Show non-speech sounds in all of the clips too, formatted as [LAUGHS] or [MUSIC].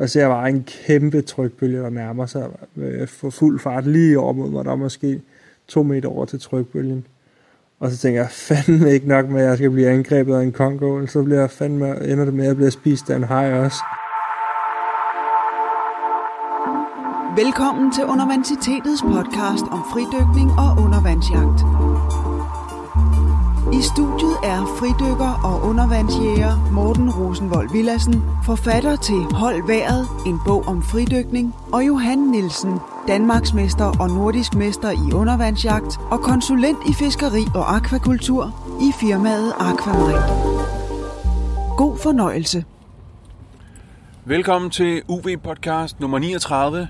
Og så ser jeg bare en kæmpe trykbølge, der nærmer sig øh, for fuld fart lige over mod mig. Der er måske to meter over til trykbølgen. Og så tænker jeg, fandme ikke nok med, at jeg skal blive angrebet af en kongo. Så bliver jeg fandme, ender det med, at jeg bliver spist af en haj også. Velkommen til Undervansitetets podcast om fridykning og undervandsjagt. I studiet er fridykker og undervandsjæger Morten Rosenvold Villassen, forfatter til Hold Været, en bog om fridykning, og Johan Nielsen, Danmarksmester og nordisk mester i undervandsjagt og konsulent i fiskeri og akvakultur i firmaet Aquamarin. God fornøjelse. Velkommen til UV-podcast nummer 39.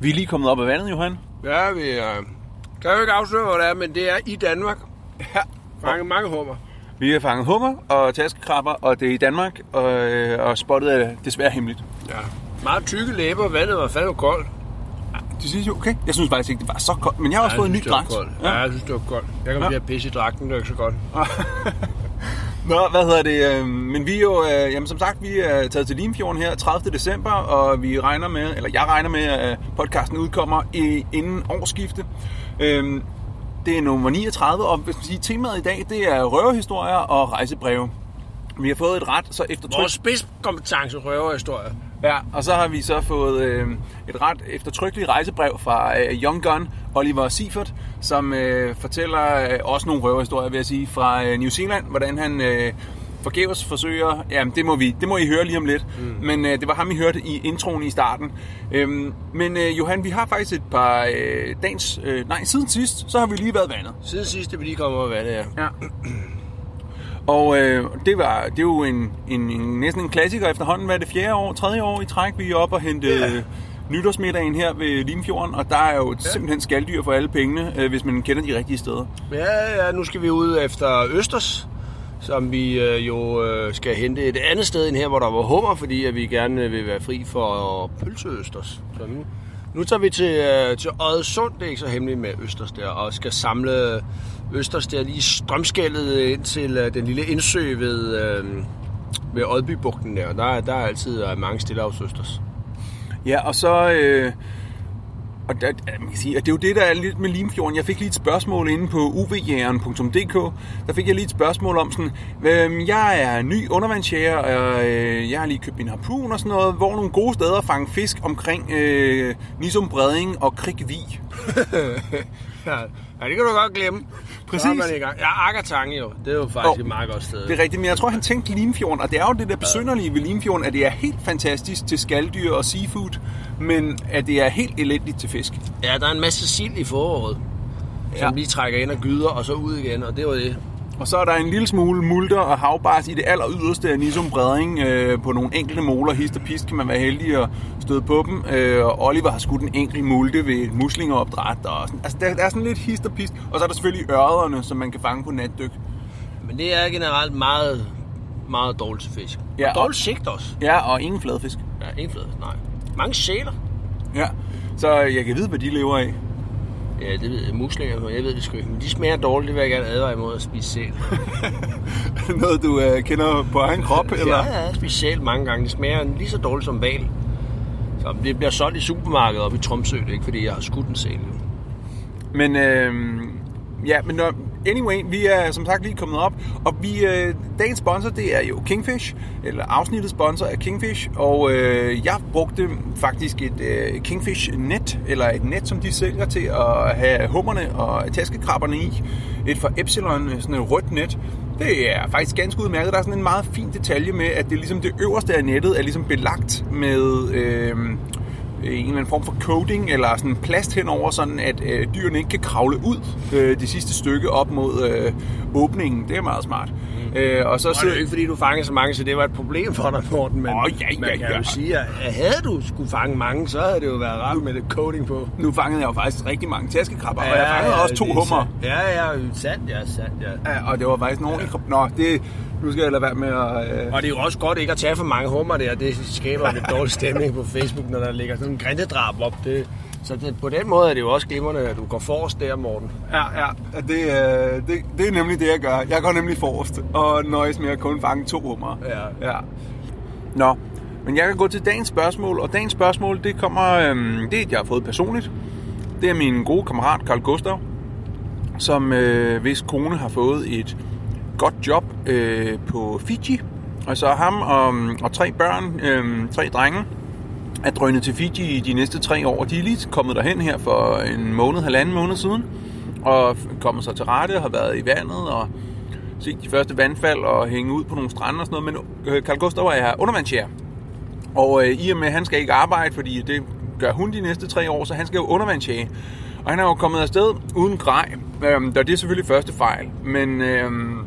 Vi er lige kommet op af vandet, Johan. Ja, vi er... Kan jo ikke afsløre, hvor det er, men det er i Danmark. Ja. Mange, mange hummer. Vi har fanget hummer og taskekrabber, og det er i Danmark, og, øh, og spottet er desværre hemmeligt. Ja. Meget tykke læber, vandet var fandme koldt. Det synes jeg okay. Jeg synes faktisk ikke, det var så koldt, men jeg har også Ja, fået en ny var dragt. koldt. Ja. jeg synes, det var koldt. Jeg kom Ja. til at pisse i dragten, det er ikke så godt. [LAUGHS] Nå, hvad hedder det? øh, Men vi er jo, øh, jamen som sagt, vi er taget til Limfjorden her 30. december, og vi regner med, eller jeg regner med, at podcasten udkommer i, inden årsskifte. Det er nummer 39, og hvis man siger, temaet i dag, det er røverhistorier og rejsebreve. Vi har fået et ret, så efter Vores spidskompetence røverhistorie. Ja, og så har vi så fået øh, et ret eftertrykkeligt rejsebrev fra øh, Young Gun, Oliver Seifert, som øh, fortæller øh, også nogle røverhistorier, vil jeg sige, fra øh, New Zealand, hvordan han øh, forgæves forsøger, jamen det må, vi, det må I høre lige om lidt, mm. men øh, det var ham, I hørte i introen i starten. Øhm, men øh, Johan, vi har faktisk et par øh, dagens, øh, nej, siden sidst, så har vi lige været vandet. Siden sidst, er vi lige kommet over vandet, ja. Ja. Og øh, det, var, det er jo en, en, en, næsten en klassiker efterhånden. Hvad er det fjerde år, tredje år i træk, vi er oppe og hente yeah. nytårsmiddagen her ved Limfjorden. Og der er jo ja. simpelthen skalddyr for alle pengene, øh, hvis man kender de rigtige steder. Ja, ja, nu skal vi ud efter Østers, som vi øh, jo øh, skal hente et andet sted end her, hvor der var hummer, fordi at vi gerne øh, vil være fri for pølseøsters. Så nu, nu tager vi til, øh, til Odsund, det er ikke så hemmeligt med Østers der, og skal samle Østers der lige strømskældet ind til øh, den lille indsø ved, øh, ved Oddbybugten der. Der, er- der er altid øh, mange stillehavsøsters. Ja, og så... Øh, og der, man kan sige, at det er jo det, der er lidt med Limfjorden. Jeg fik lige et spørgsmål inde på uvjægeren.dk. Der fik jeg lige et spørgsmål om sådan, øh, jeg er ny undervandsjæger, og øh, jeg har lige købt min harpun og sådan noget. Hvor er nogle gode steder at fange fisk omkring øh, Nisum Breding og Krigvig? [LAUGHS] [LAUGHS] Ja, ja, det kan du godt glemme. Præcis. Så man i gang. Ja, Akkertange jo. Det er jo faktisk Jo. oh. et meget godt sted. Det er rigtigt, men jeg tror, han tænkte Limfjorden, og det er jo det der besynderlige ved Limfjorden, at det er helt fantastisk til skalddyr og seafood, men at det er helt elendigt til fisk. Ja, der er en masse sild i foråret, som Ja. lige trækker ind og gyder, og så ud igen, og det var det. Og så er der en lille smule multer og havbars i det aller yderste af Nisum Breding. Øh, på nogle enkelte moler, hist og pist, kan man være heldig at støde på dem. Øh, og Oliver har skudt en enkelt multe ved et muslingeopdræt. Og sådan. Altså, der, der er sådan lidt hist og pist. Og så er der selvfølgelig ørrederne, som man kan fange på natdyk. Men det er generelt meget, meget dårligt til fisk. Ja, og- dårligt sigt også. Ja, og ingen fladfisk. Ja, ingen flade, nej. Mange sæler. Ja, så jeg kan vide, hvad de lever af. Ja, det ved jeg. Muslinger, jeg ved det sgu ikke. Men de smager dårligt, det vil jeg gerne advare imod at spise sæl. [LAUGHS] Noget, du øh, kender på egen krop? Eller? Ja, ja, jeg har spist sæl mange gange. Det smager lige så dårligt som val. Så det bliver solgt i supermarkedet oppe i Tromsø, det er ikke fordi, jeg har skudt en sæl. Men øh, ja, men når, anyway, vi er som sagt lige kommet op, og vi øh, dagens sponsor, det er jo Kingfish, eller afsnittet sponsor er Kingfish, og øh, jeg brugte faktisk et øh, Kingfish net, eller et net, som de sælger til at have hummerne og taskekrabberne i. Et fra Epsilon, øh, sådan et rødt net. Det er faktisk ganske udmærket. Der er sådan en meget fin detalje med, at det ligesom det øverste af nettet er ligesom belagt med... Øh, en eller anden form for coating eller sådan plast henover, sådan at øh, dyrene ikke kan kravle ud øh, det sidste stykke op mod øh, åbningen. Det er meget smart. Mm. Øh, og så Og det er jo ikke fordi, du fangede så mange, så det var et problem for dig, Morten. Men Åh, ja, man ja, kan ja. jo sige, at havde du skulle fange mange, så havde det jo været rart med lidt coating på. nu fangede jeg jo faktisk rigtig mange taskekrabber, og jeg fangede også to det er hummer. Ja, ja, sandt, ja, sandt, ja. Ja, og det var faktisk en ordentlig krab. Nå, det, nu skal jeg lade være med at... Øh... Og det er jo også godt ikke at tage for mange hummer der. Det skaber en lidt [LAUGHS] dårlig stemning på Facebook, når der ligger sådan en grindedrab op. Det, så det, på den måde er det jo også glimrende, at du går forrest der, Morten. Ja, ja. Det, øh, det, det er nemlig det, jeg gør. Jeg går nemlig forrest og nøjes med at kun fange to hummer. Ja. ja. Nå, Men jeg kan gå til dagens spørgsmål, og dagens spørgsmål, det kommer, øhm, det et, jeg har fået personligt. Det er min gode kammerat Carl Gustav, som øh, hvis kone har fået et godt job øh, på Fiji. Og så ham og, og tre børn, øh, tre drenge, er drønet til Fiji i de næste tre år. De er lige kommet derhen her for en måned, halvanden måned siden, og kommer sig til rette og har været i vandet og set de første vandfald og hænge ud på nogle strande og sådan noget. Men øh, Carl Gustav er undervandsjæger. Og øh, i og med, at han skal ikke arbejde, fordi det gør hun de næste tre år, så han skal jo undervandsjage. Og han er jo kommet afsted uden grej. Øhm, det er selvfølgelig første fejl. Men, øhm,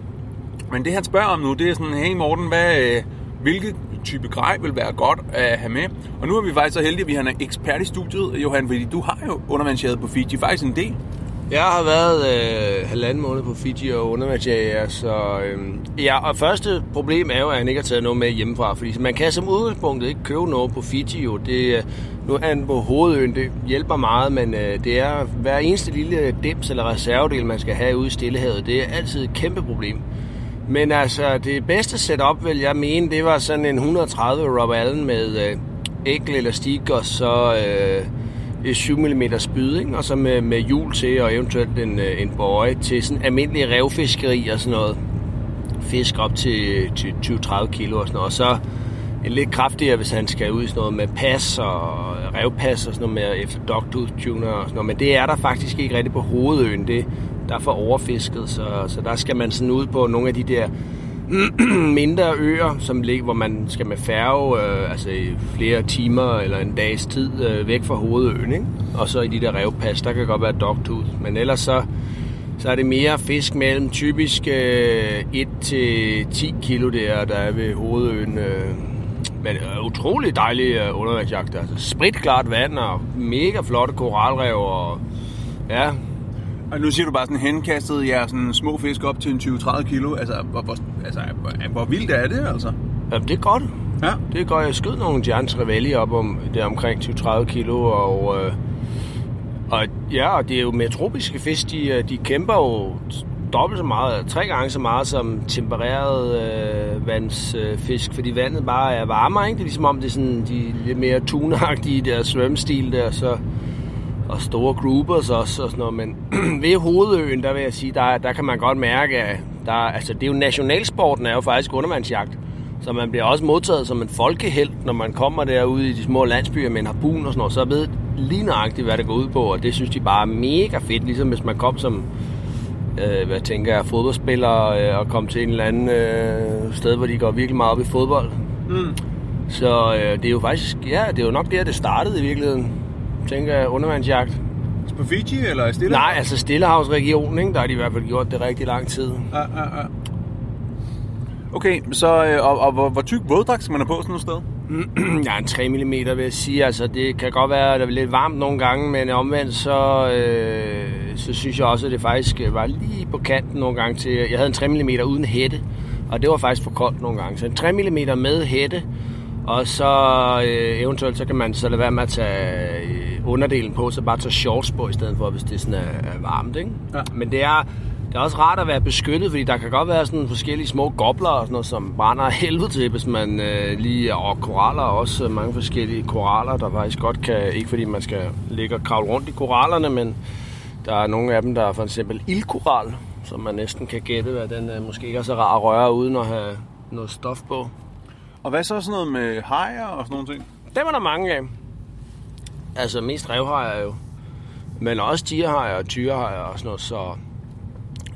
men det han spørger om nu, det er sådan, hey Morten, hvad, øh, hvilke type grej vil være godt at have med? Og nu er vi faktisk så heldige, at vi har en ekspert i studiet, Johan, fordi du har jo undervandsjaget på Fiji, faktisk en del. Jeg har været øh, halvanden måned på Fiji og undervandsjager, så øh, ja, og første problem er jo, at han ikke har taget noget med hjemmefra, fordi man kan som udgangspunkt ikke købe noget på Fiji, jo. Det, øh, nu er han på hovedøen, det hjælper meget, men øh, det er hver eneste lille dims eller reservedel, man skal have ude i Stillehavet, det er altid et kæmpe problem. Men altså, det bedste setup, vil jeg mene, det var sådan en 130 Rob Allen med øh, ægle elastik og så... Øh, 7 mm spyd, ikke? og så med, med hjul til, og eventuelt en, øh, en bøje til sådan almindelig revfiskeri og sådan noget. Fisk op til, til 20-30 kilo og sådan noget. Og så en lidt kraftigere, hvis han skal ud i sådan noget med pas og revpas og sådan noget med efter dogtooth tuner og sådan noget. Men det er der faktisk ikke rigtig på hovedøen. Det, der er for overfisket, så, så der skal man sådan ud på nogle af de der [CLEARS THROAT] mindre øer, som ligger, hvor man skal med færge, øh, altså i flere timer eller en dags tid øh, væk fra hovedøen, ikke? Og så i de der revpas, der kan godt være dogtooth. Men ellers så, så er det mere fisk mellem typisk øh, 1-10 kilo der, der er ved hovedøen. Øh. Men øh, utrolig dejlig øh, undervandsjagt. Altså spritklart vand og mega flotte koralrev og ja, og nu siger du bare sådan henkastet jer sådan små fisk op til en 20-30 kilo. Altså, hvor, hvor, altså, hvor, hvor vildt er det, altså? Jamen, det er godt. Ja. Det er godt. Jeg skød nogle Giants Revelli op om det er omkring 20-30 kilo, og, øh, og ja, og det er jo med tropiske fisk, de, øh, de kæmper jo dobbelt så meget, tre gange så meget som tempereret øh, vandsfisk, øh, fordi vandet bare er varmere, ikke? Det er ligesom om, det er sådan de lidt mere tuneagtige der svømmestil der, så og store groupers også og sådan noget, men [CLEARS THROAT] ved hovedøen, der vil jeg sige, der, der kan man godt mærke, at der, altså, det er jo nationalsporten er jo faktisk undervandsjagt, så man bliver også modtaget som en folkehelt, når man kommer derude i de små landsbyer med en harpun og sådan noget, så ved lige nøjagtigt, hvad det går ud på, og det synes de bare er mega fedt, ligesom hvis man kom som øh, hvad tænker jeg, fodboldspiller øh, og kom til en eller anden øh, sted, hvor de går virkelig meget op i fodbold. Mm. Så øh, det er jo faktisk, ja, det er jo nok der, det startede i virkeligheden tænker undervandsjagt. På Fiji eller Stille? Nej, altså Stillehavsregionen, ikke? der har de i hvert fald gjort det rigtig lang tid. Ja, ja, ja. Okay, så øh, og, og hvor, hvor tyk våddragt skal man have på sådan noget sted? [CLEARS THROAT] ja, en 3 mm vil jeg sige. Altså, det kan godt være, at det er lidt varmt nogle gange, men omvendt så, øh, så synes jeg også, at det faktisk var lige på kanten nogle gange til... Jeg havde en 3 mm uden hætte, og det var faktisk for koldt nogle gange. Så en 3 mm med hætte, og så øh, eventuelt så kan man så lade være med at tage øh, underdelen på, så bare tage shorts på i stedet for, hvis det sådan er, er varmt. Ikke? Ja. Men det er, det er også rart at være beskyttet, fordi der kan godt være sådan forskellige små gobler og sådan noget, som brænder [LAUGHS] helvede til, hvis man øh, lige... Og koraller også mange forskellige koraller, der faktisk godt kan... Ikke fordi man skal ligge og kravle rundt i korallerne, men der er nogle af dem, der er for eksempel ildkoral, som man næsten kan gætte, hvad den øh, måske ikke er så rar at røre uden at have noget stof på. Og hvad så sådan noget med hajer og sådan nogle ting? Dem er der mange af. Altså mest revhajer jo. Men også tigerhajer og tyrehajer og sådan noget. Så,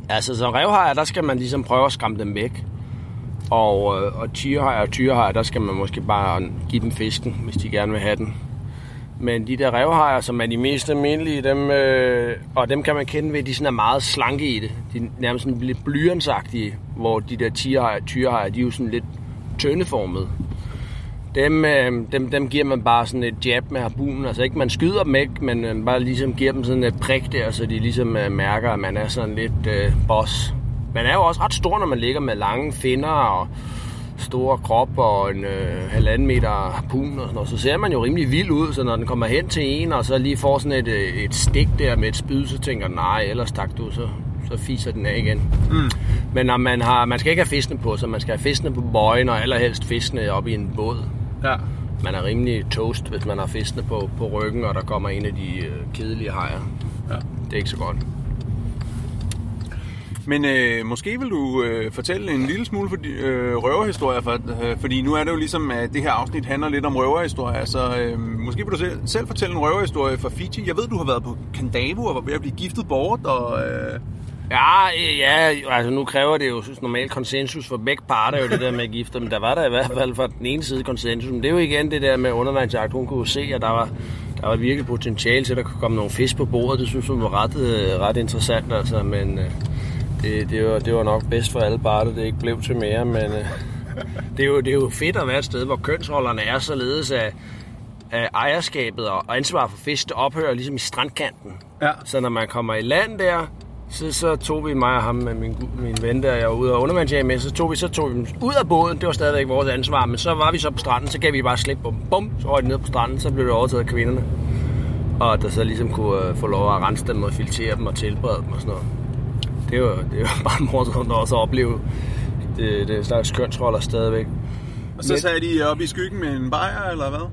altså som revhajer, der skal man ligesom prøve at skræmme dem væk. Og, øh, og tigerhajer og tyrehajer, der skal man måske bare give dem fisken, hvis de gerne vil have den. Men de der revhajer, som er de mest almindelige, dem, øh, og dem kan man kende ved, at de sådan er meget slanke i det. De er nærmest sådan lidt blyantsagtige, hvor de der tigerhajer, tyrehajer, de er jo sådan lidt tøndeformet. Dem, øh, dem, dem giver man bare sådan et jab med harpunen. Altså ikke man skyder dem ikke, men øh, bare ligesom giver dem sådan et prik der, så de ligesom øh, mærker, at man er sådan lidt øh, boss. Man er jo også ret stor, når man ligger med lange finder og store krop og en øh, halvanden meter harpun og sådan noget. Så ser man jo rimelig vild ud, så når den kommer hen til en, og så lige får sådan et, øh, et stik der med et spyd, så tænker nej, ellers tak du, så, så fiser den af igen. Mm. Men når man, har, man skal ikke have fiskene på, så man skal have fiskene på bøjen, og allerhelst fiskene op i en båd. Ja. Man er rimelig toast, hvis man har fiskene på, på ryggen, og der kommer en af de øh, kedelige hajer. Ja. Det er ikke så godt. Men øh, måske vil du øh, fortælle en lille smule for øh, røverhistorier, for, øh, fordi nu er det jo ligesom, at det her afsnit handler lidt om røverhistorier, så øh, måske vil du selv, selv fortælle en røverhistorie fra Fiji. Jeg ved, du har været på Kandavu og var ved at blive giftet bort, og... Øh, Ja, ja, altså nu kræver det jo synes, normalt konsensus for begge parter, jo det der med at gifte, men der var der i hvert fald fra den ene side konsensus. Men det er jo igen det der med undervandsjagt. Hun kunne se, at der var, der var virkelig potentiale til, at der kunne komme nogle fisk på bordet. Det synes hun var ret, øh, ret interessant, altså, men øh, det, det, var, det var nok bedst for alle parter, det ikke blev til mere, men øh, det, er jo, det er jo fedt at være et sted, hvor kønsrollerne er således af, af ejerskabet og ansvar for fisk, det ophører ligesom i strandkanten. Ja. Så når man kommer i land der, så, så tog vi mig og ham med min, min ven der, jeg var ude og undervandsjage med, så tog vi, så tog vi dem ud af båden, det var stadigvæk vores ansvar, men så var vi så på stranden, så gav vi bare slip på dem, bum, så røg de ned på stranden, så blev det overtaget af kvinderne. Og der så ligesom kunne uh, få lov at rense dem og filtrere dem og tilberede dem og sådan noget. Det var, det var [LAUGHS] bare morsomt også at opleve det, det slags kønsroller stadigvæk. og så sagde de op i skyggen med en bajer, eller hvad?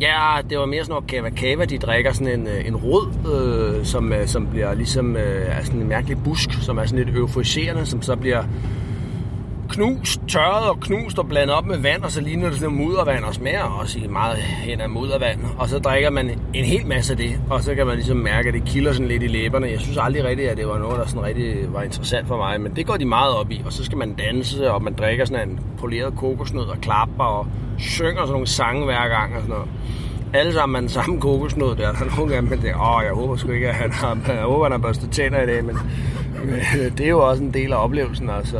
Ja, det var mere sådan noget kava kava. De drikker sådan en, øh, en rød, øh, som, øh, som bliver ligesom øh, er sådan en mærkelig busk, som er sådan lidt euforiserende, som så bliver knust, tørret og knust og blandet op med vand, og så ligner det sådan noget muddervand og smager også i meget hen af muddervand. Og så drikker man en hel masse af det, og så kan man ligesom mærke, at det kilder sådan lidt i læberne. Jeg synes aldrig rigtigt, at det var noget, der sådan rigtig var interessant for mig, men det går de meget op i. Og så skal man danse, og man drikker sådan en poleret kokosnød og klapper og synger sådan nogle sange hver gang og sådan noget alle sammen med den samme kokosnød der. Der er nogle gange, dem, tænker, åh, jeg håber sgu ikke, at han har, jeg håber, han har børstet tænder i dag, men, men det er jo også en del af oplevelsen, altså.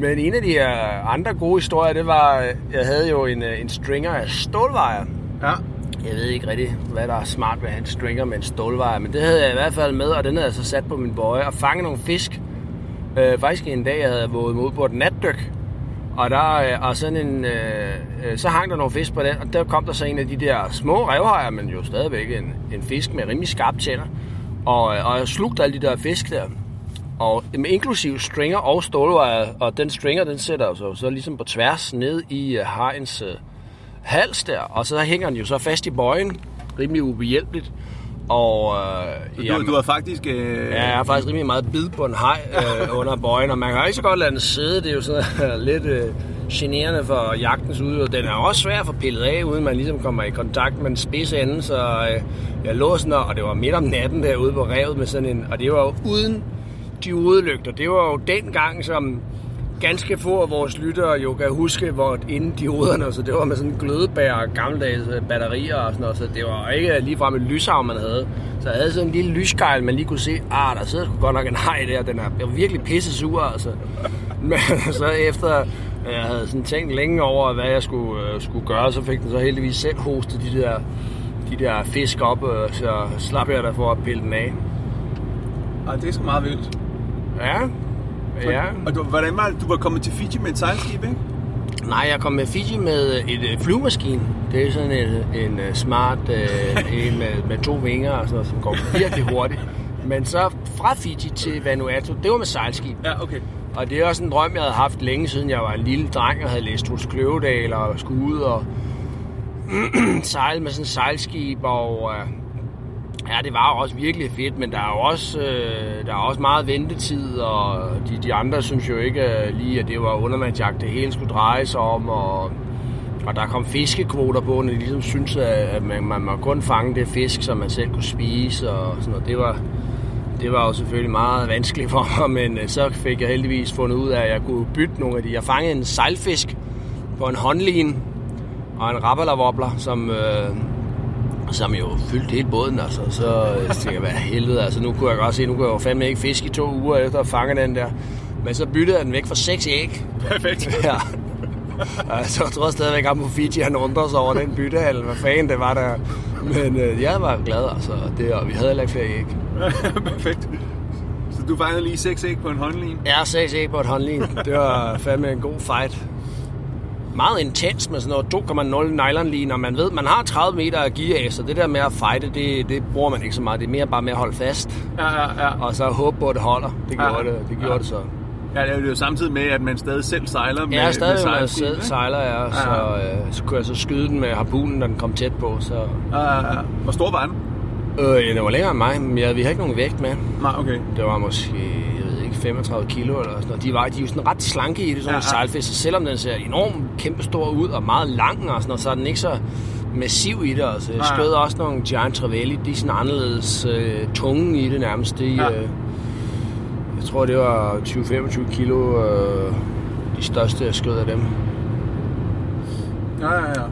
Men en af de andre gode historier, det var, jeg havde jo en, øh, en stringer af stålvejer. Ja. Jeg ved ikke rigtig, hvad der er smart ved at have en stringer med en stålvejer, men det havde jeg i hvert fald med, og den havde jeg så sat på min bøje og fanget nogle fisk. Øh, faktisk en dag, jeg havde våget ud på et natdyk, og, der, øh, og sådan en, øh, øh, så hang der nogle fisk på den, og der kom der så en af de der små revhajer, men jo stadigvæk en, en fisk med rimelig skarpe tænder. Og, og jeg slugte alle de der fisk der. Og med inklusiv stringer og stålvejer, og den stringer, den sætter så, så ligesom på tværs ned i uh, hajens uh, hals der, og så hænger den jo så fast i bøjen, rimelig ubehjælpeligt. Og øh, Du, du har faktisk... Øh, Ja, jeg har faktisk rimelig meget bid på en hej øh, [LAUGHS] under bøjen, og man kan ikke så godt lade den sidde. Det er jo sådan [LAUGHS] lidt øh, generende for jagtens udøver. Den er også svær at få pillet af, uden man ligesom kommer i kontakt med en spids ende. Så øh, jeg lå sådan, og det var midt om natten derude på revet med sådan en... Og det var jo uden de udelygter. Det var jo den gang, som ganske få af vores lyttere jo kan huske, hvor inden dioderne, så det var med sådan glødebær og gammeldags øh, batterier og sådan noget, så det var ikke ligefrem et lyshav, man havde. Så jeg havde sådan en lille lysgejl, man lige kunne se, ah, der sidder godt nok en hej der, den er jeg var virkelig pisse sur, altså. [LAUGHS] Men så efter øh, jeg havde sådan tænkt længe over, hvad jeg skulle, øh, skulle gøre, så fik den så heldigvis selv hostet de der, de der fisk op, øh, så slap jeg der for at pille den af. Ej, det er så meget vildt. Ja, ja. Og du, hvordan var det? Du var kommet til Fiji med et sejlskib, ikke? Nej, jeg kom med Fiji med et øh, flyvemaskine. Det er sådan en, en øh, smart øh, [LAUGHS] en med, med to vinger, altså, som går virkelig hurtigt. Men så fra Fiji til Vanuatu, det var med sejlskib. Ja, okay. Og det er også en drøm, jeg havde haft længe siden jeg var en lille dreng og havde læst Truls Kløvedal og skulle ud og [CLEARS THROAT] sejle med sådan et sejlskib. Og øh, ja, det var også virkelig fedt, men der er jo også, øh, der er også meget ventetid, og de, de andre synes jo ikke øh, lige, at det var undermandsjagt, det hele skulle dreje sig om. Og, og der kom fiskekvoter på, når de ligesom syntes, at man, man må kun fange det fisk, som man selv kunne spise og sådan noget. Det var, det var jo selvfølgelig meget vanskeligt for mig, [LAUGHS] men øh, så fik jeg heldigvis fundet ud af, at jeg kunne bytte nogle af de. Jeg fangede en sejlfisk på en håndlin og en rappelavobbler, som, øh, som jo fyldte hele båden. Altså. Så øh, tænkte jeg, hvad helvede, altså nu kunne jeg godt se, nu kunne jeg jo fandme ikke fiske i to uger efter at fange den der. Men så byttede jeg den væk for seks æg. Perfekt. [LAUGHS] Ja. Altså, jeg tror stadigvæk, at på Fiji han undrer sig over den byttehal. Hvad fanden det var der. Men øh, jeg var glad, altså. Det, og vi havde heller ikke flere æg. [LAUGHS] Perfekt. Så du fangede lige seks æg på en håndlin? Ja, 6 æg på et håndlin. Det var fandme en god fight. Meget intens med sådan noget 2,0 nylonline, og man ved, man har 30 meter at give af, så det der med at fighte, det, det bruger man ikke så meget. Det er mere bare med at holde fast, Ja, ja, ja. og så håbe på, at det holder. Det gjorde, Ja. det, det, gjorde Ja. det så. Ja, det er jo samtidig med, at man stadig selv sejler med, Ja, stadig med med selv sejler jeg, ja. så, øh, så kunne jeg så skyde den med harpunen, når den kom tæt på. Så, Ja, ja, ja. Hvor stor var den? øh, ja, det var længere end mig, men jeg, vi havde ikke nogen vægt med. Nej, okay. Det var måske, 35 kilo eller sådan noget. De, var, de er jo sådan ret slanke i det, sådan Ja, ja, ja. sejlfisk. Så selvom den ser enormt kæmpe stor ud og meget lang og sådan noget, så er den ikke så massiv i det. Altså, jeg Nej. skød også nogle Giant Trevally, de er sådan anderledes øh, tunge i det nærmest. De, Ja. ja. øh, jeg tror, det var 20-25 kilo, øh, de største, jeg skød af dem. Ja, ja, ja.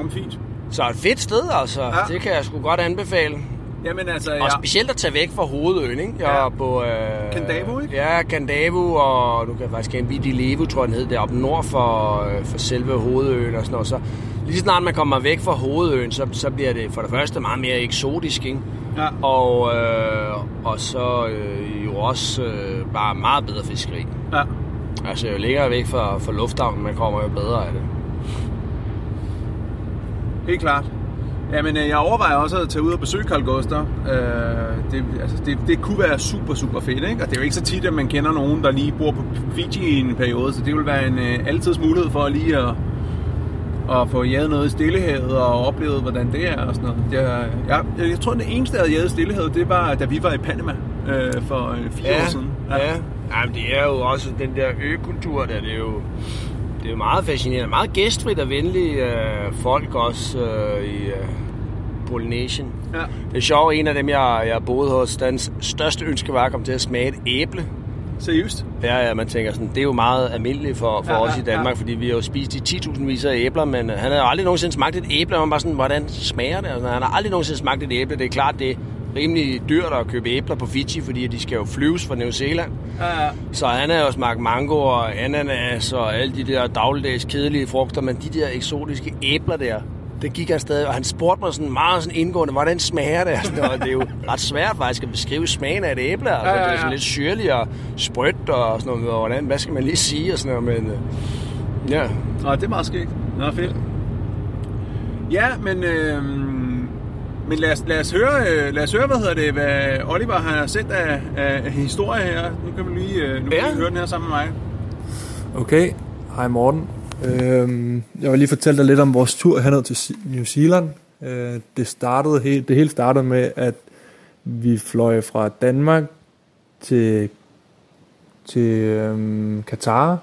Om fint. Så et fedt sted, altså. Ja. Ja. Det kan jeg sgu godt anbefale. Jamen altså, Og ja. specielt at tage væk fra hovedøen, ikke? Jeg Ja. på... Øh, Kandavu, ikke? Ja, Kandavu, og nu kan jeg faktisk ikke Vidi Levu, tror jeg den hed, deroppe nord for, øh, for selve hovedøen og sådan noget. Så lige så snart man kommer væk fra hovedøen, så, så bliver det for det første meget mere eksotisk, ikke? ja. Og, øh, og så øh, jo også øh, bare meget bedre fiskeri. ja. Altså jo længere væk fra, fra lufthavnen man kommer, jo bedre af det. Helt klart. Jamen, øh, jeg overvejer også at tage ud og besøge Carl Gustav. Øh, det, altså, det, det kunne være super, super fedt, ikke? Og det er jo ikke så tit, at man kender nogen, der lige bor på Fiji i en periode, så det vil være en øh, altids mulighed for lige at, at få jaget noget i Stillehavet og oplevet, hvordan det er og sådan noget. Jeg, jeg, jeg tror, det eneste, jeg havde jaget i Stillehavet, det var, da vi var i Panama øh, for øh, fire år siden. Ja, ja. Jamen, det er jo også den der økultur der, det er jo, det er jo meget fascinerende. Meget gæstfrit og venlige øh, folk også øh, i øh, Polynesien. Ja. Det er sjovt, en af dem, jeg, jeg boede hos, deres største ønske var at komme til at smage et æble. Seriøst? Ja, ja, man tænker sådan, det er jo meget almindeligt for, for Ja, os i Danmark, ja. fordi vi har jo spist i 10.000 vis af æbler, men øh, han jo aldrig nogensinde smagt et æble, og man bare sådan, hvordan smager det? Altså, han har aldrig nogensinde smagt et æble. Det er klart, det rimelig dyrt at købe æbler på Fiji, fordi de skal jo flyves fra New Zealand. Ja, ja. Så han har jo smagt mango og ananas og alle de der dagligdags kedelige frugter, men de der eksotiske æbler der, det gik han stadig, og han spurgte mig sådan meget sådan indgående, hvordan smager det? [LAUGHS] Altså, det, var, det er jo ret svært faktisk at beskrive smagen af et æble. Altså, Ja, ja, Det er ja. sådan lidt syrlig og sprødt og sådan noget, og hvordan, hvad skal man lige sige og sådan noget, men øh, ja. Nå, det er meget skægt. Nå, fedt. Ja, men, øh, men lad, os, lad, os høre, øh, lad os høre, hvad hedder det, hvad Oliver har sendt af, af historie her. Nu kan vi lige, øh, nu kan Ja. vi høre den her sammen med mig. Okay, hej Morten. Øhm, jeg vil lige fortælle dig lidt om vores tur herned til New Zealand. Øh, det, startede helt, det hele startede med, at vi fløj fra Danmark til, til øhm, Katar.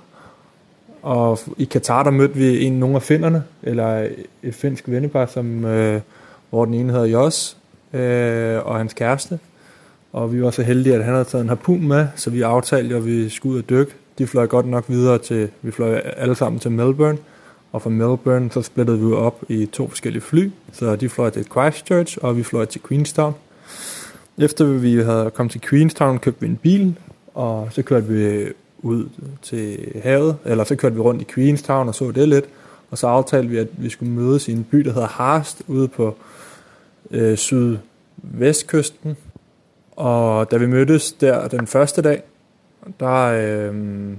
Og i Katar der mødte vi en, nogle af finderne, eller et finsk vennepar, som, øh, hvor den ene hedder Jos, øh, og hans kæreste. Og vi var så heldige, at han havde taget en harpun med, så vi aftalte, at vi skulle ud og dykke. De fløj godt nok videre til, vi fløj alle sammen til Melbourne, og fra Melbourne så splittede vi op i to forskellige fly, så de fløj til Christchurch, og vi fløj til Queenstown. Efter vi havde kommet til Queenstown, købte vi en bil, og så kørte vi ud til havet, eller så kørte vi rundt i Queenstown og så det lidt, og så aftalte vi, at vi skulle mødes i en by, der hedder Harst, ude på øh, sydvestkysten. Og da vi mødtes der den første dag, der øh,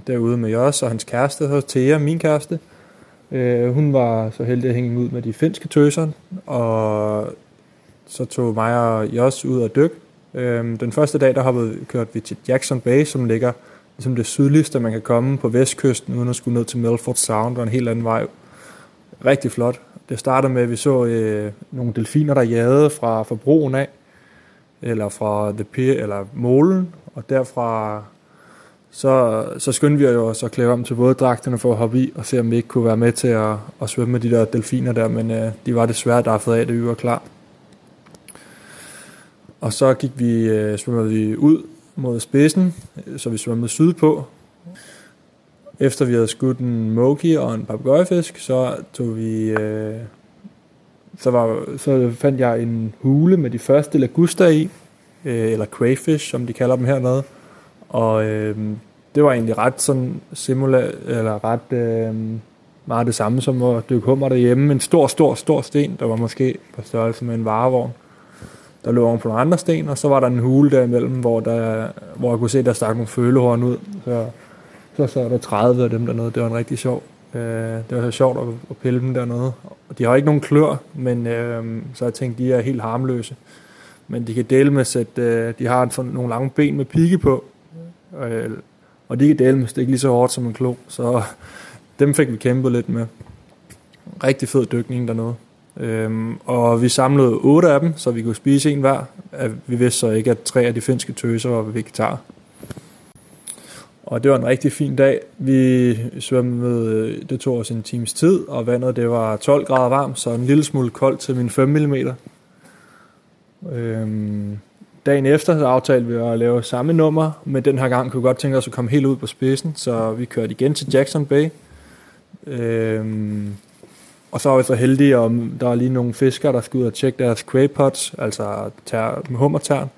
derude med Jos og hans kæreste, der Thea, min kæreste, øh, hun var så heldig at hænge ud med de finske tøser, og så tog mig og Jos ud og dykke. Øh, den første dag, der hoppede, kørte vi til Jackson Bay, som ligger ligesom det sydligste, man kan komme på vestkysten, uden at skulle ned til Milford Sound og en helt anden vej. Rigtig flot. Det startede med, at vi så øh, nogle delfiner, der jagede fra, fra broen af, eller fra The Pier, eller Molen, og derfra så, så skyndte vi jo os at klæde om til våddragterne for at hoppe i, og se om vi ikke kunne være med til at, at svømme med de der delfiner der, men øh, de var desværre daffet af, da vi var klar. Og så gik vi, øh, svømmede vi ud mod spidsen, så vi svømmede sydpå. Efter vi havde skudt en moki og en papegøjefisk, så tog vi... Øh, så, var, så fandt jeg en hule med de første laguster i, øh, eller crayfish, som de kalder dem hernede. Og øh, det var egentlig ret sådan simula, eller ret øh, meget det samme som at dykke hummer derhjemme. En stor, stor, stor sten, der var måske på størrelse med en varevogn. Der lå oven på nogle andre sten, og så var der en hule derimellem, hvor, der, hvor jeg kunne se, der stak nogle følehorn ud. Så, så så der 30 af dem dernede. Det var en rigtig sjov. Øh, det var så sjovt at, at pille dem dernede. Og de har ikke nogen klør, men øh, så jeg tænkte, de er helt harmløse. Men de kan dele med, at øh, de har sådan nogle lange ben med pigge på. Øh, Og de kan dele med ikke lige så hårdt som en klo, så [LAUGHS] dem fik vi kæmpet lidt med. Rigtig fed dykning dernede. Øhm, og vi samlede otte af dem, så vi kunne spise en hver. Øh, vi vidste så ikke, at tre af de finske tøser var vegetar. Og det var en rigtig fin dag. Vi svømmede, øh, det tog os en times tid, og vandet det var 12 grader varmt, så en lille smule koldt til min 5 mm. Øhm, dagen efter så aftalte vi at lave samme nummer, men den her gang kunne vi godt tænke os at komme helt ud på spidsen, så vi kørte igen til Jackson Bay. Øhm, og så var vi så heldige, om der var lige nogle fiskere, der skulle ud og tjekke deres quay pots, altså tær, med hummertern.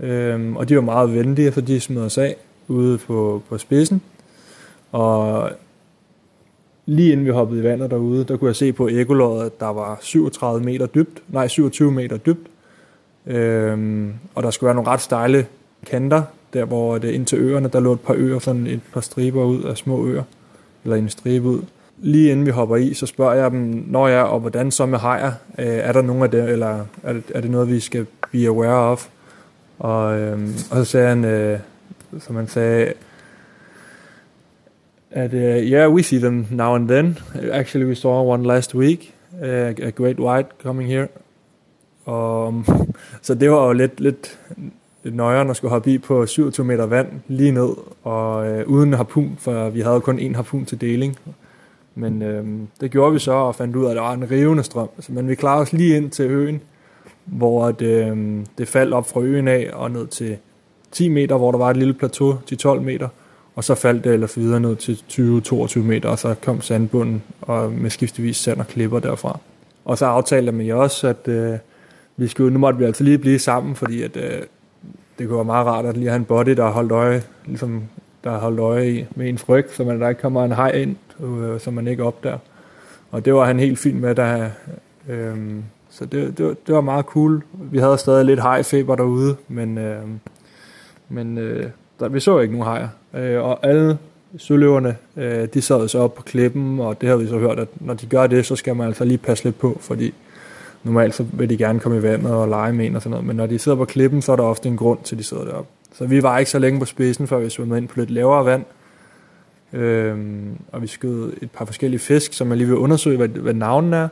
Øhm, og de var meget venlige, så de smed os af ude på, på spidsen. Og lige inden vi hoppede i vandet derude, der kunne jeg se på ekoloddet, at der var 37 meter dybt, nej 27 meter dybt. Øhm, og der skulle være nogle ret stejle kanter, der hvor det ind til øerne, der lå et par øer, sådan et par striber ud af små øer, eller en stribe ud. Lige inden vi hopper i, så spørger jeg dem, når jeg og hvordan så med hajer, øh, er der nogen af det, eller er det, er det noget, vi skal be aware of? Og, øhm, og så sagde han, øh, som han sagde, at uh, yeah, we see them now and then. Actually, we saw one last week, uh, a great white coming here. Um, [LAUGHS] så det var jo lidt, lidt, lidt nøjere at skulle hoppe i på 27 meter vand lige ned, og uh, uden harpun, for vi havde kun en harpun til deling. Men uh, det gjorde vi så, og fandt ud af, at der var en rivende strøm. Så, men vi klarede os lige ind til øen, hvor det, uh, øhm, det faldt op fra øen af og ned til 10 meter, hvor der var et lille plateau til 12 meter, og så faldt det ellers videre ned til 20-22 meter, og så kom sandbunden og med skiftevis sand og klipper derfra. Og så aftalte man jo også, at øh, vi skulle, nu måtte vi altså lige blive sammen, fordi at, øh, det kunne være meget rart at lige have en body, der holdt øje, ligesom der holdt øje i, med en frygt, så man der ikke kommer en hej ind, øh, så man ikke opdager. Og det var han helt fint med, der, øh, så det, det, var, det var meget cool. Vi havde stadig lidt hejfeber derude, men øh, men øh, der, vi så ikke nogen hajer. Øh, og alle søløverne, øh, de sad så op på klippen, og det har vi så hørt, at når de gør det, så skal man altså lige passe lidt på, fordi normalt så vil de gerne komme i vandet og lege med en og sådan noget, men når de sidder på klippen, så er der ofte en grund til, at de sidder deroppe. Så vi var ikke så længe på spidsen, før vi svømmede ind på lidt lavere vand, Øhm, og vi skød et par forskellige fisk, som jeg lige vil undersøge, hvad, hvad navnen er,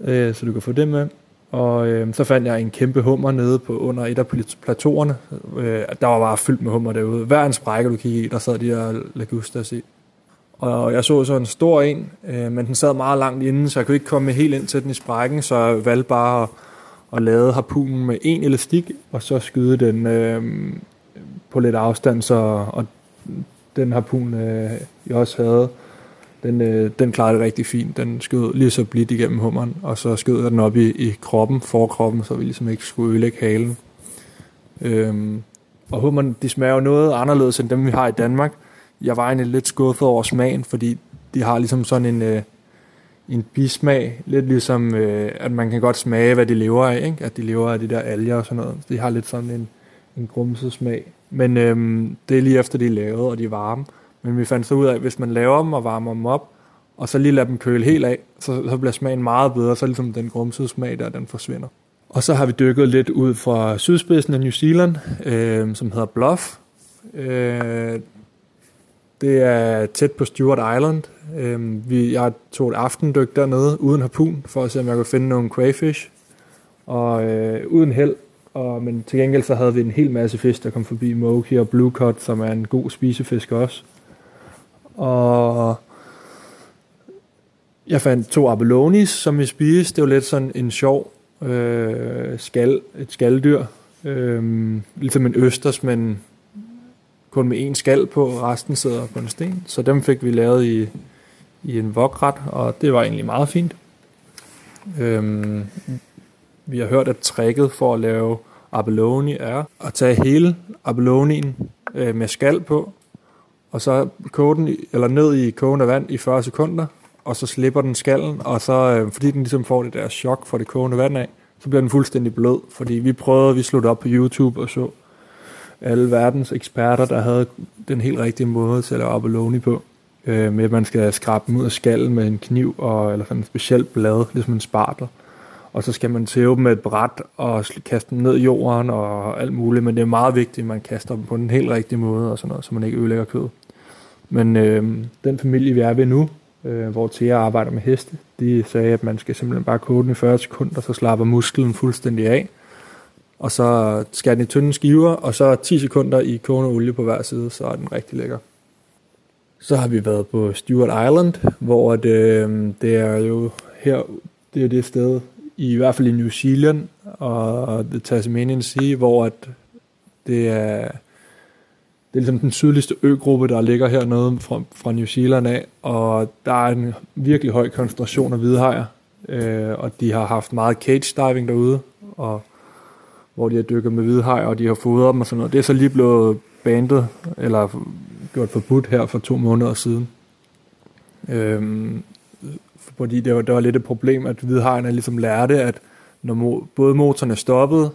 øh, så du kan få det med. Og øh, så fandt jeg en kæmpe hummer nede på under et af plateauerne. Øh, der var bare fyldt med hummer derude. Hver en sprække, du kiggede i, der sad de her lagustas i. Og jeg så så en stor en, øh, men den sad meget langt inden, så jeg kunne ikke komme helt ind til den i sprækken, så jeg valgte bare at, at lade harpunen med en elastik, og så skyde den øh, på lidt afstand, så og den harpun, øh, jeg også havde, den, øh, den klarede det rigtig fint. Den skød lige så blidt igennem hummeren, og så skød jeg den op i, i kroppen, forkroppen, så vi ligesom ikke skulle ødelægge halen. Øhm, og hummeren, de smager jo noget anderledes end dem, vi har i Danmark. Jeg var egentlig lidt skuffet over smagen, fordi de har ligesom sådan en, øh, en bismag, lidt ligesom, øh, at man kan godt smage, hvad de lever af, ikke? at de lever af de der alger og sådan noget. De har lidt sådan en, en grumset smag. Men øhm, det er lige efter, de er lavet, og de er varme. Men vi fandt så ud af, at hvis man laver dem og varmer dem op, og så lige lader dem køle helt af, så, så bliver smagen meget bedre, så ligesom den grumsede smag der, den forsvinder. Og så har vi dykket lidt ud fra sydspidsen af New Zealand, øh, som hedder Bluff. Øh, det er tæt på Stewart Island. Øh, vi, jeg tog et aftendyk dernede uden harpun, for at se, om jeg kunne finde nogle crayfish. Og øh, uden held, og, men til gengæld så havde vi en hel masse fisk, der kom forbi Moki og Blue Cod, som er en god spisefisk også. Og jeg fandt to abalonis, som vi spiste. Det var lidt sådan en sjov øh, skal, et skaldyr. Øh, ligesom en østers, men kun med én skal på, resten sidder på en sten. Så dem fik vi lavet i, i en vokret, og det var egentlig meget fint. Øh, vi har hørt, at tricket for at lave abalone er at tage hele abelonien øh, med skal på, og så koge den, eller ned i kogende vand i 40 sekunder, og så slipper den skallen, og så, øh, fordi den ligesom får det der chok for det kogende vand af, så bliver den fuldstændig blød, fordi vi prøvede, vi slog op på YouTube og så alle verdens eksperter, der havde den helt rigtige måde til at lave abalone på, øh, med at man skal skrabe dem ud af skallen med en kniv, og, eller sådan en speciel blad, ligesom en spartel. og så skal man tæve dem med et bræt og kaste dem ned i jorden og alt muligt, men det er meget vigtigt, at man kaster dem på den helt rigtige måde, og sådan noget, så man ikke ødelægger kødet. Men øh, den familie, vi er ved nu, øh, hvor Thea arbejder med heste, de sagde, at man skal simpelthen bare koge den i 40 sekunder, så slapper musklen fuldstændig af, og så skærer den i tynde skiver, og så 10 sekunder i kogende olie på hver side, så er den rigtig lækker. Så har vi været på Stewart Island, hvor det, øh, det er jo her, det er det sted, i hvert fald i New Zealand og The Tasmanian Sea, hvor at det er, det er ligesom den sydligste øgruppe, der ligger hernede fra, fra New Zealand af, og der er en virkelig høj koncentration af hvidhajer, øh, og de har haft meget cage diving derude, og hvor de har dykket med hvidhajer, og de har fodret dem og sådan noget. Det er så lige blevet bandet, eller gjort forbudt her for to måneder siden. Øhm, fordi det var, det var lidt et problem, at hvidhajerne ligesom lærte, at når mo- både motorerne stoppede,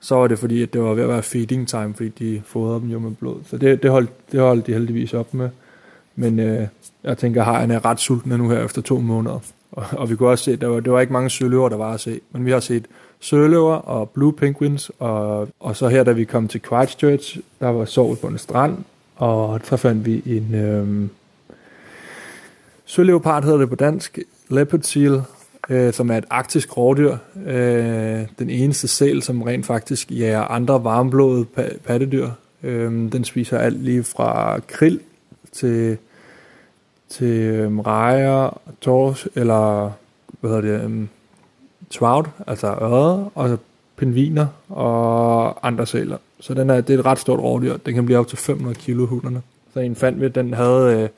så var det fordi, at det var ved at være feeding time, fordi de fodrede dem jo med blod. Så det, det, holdt, det holdt de heldigvis op med. Men øh, jeg tænker, at hajerne er ret sultne nu her efter to måneder. Og, og vi kunne også se, at der var, der var ikke mange søløver, der var at se. Men vi har set søløver og blue penguins, og, og så her, da vi kom til Christchurch, der var sovet på en strand, og så fandt vi en øh, søløvepart, hedder det på dansk, leopard seal, øh, som er et arktisk rovdyr. Øh, den eneste sæl, som rent faktisk jager andre varmblodede pattedyr. Øh, den spiser alt lige fra krill til, til øh, rejer, tors, eller hvad hedder det, øh, trout, altså ørre, og pingviner og andre sæler. Så den er, det er et ret stort rovdyr. Den kan blive op til 500 kilo hunderne. Så en fandt vi, den havde... Øh,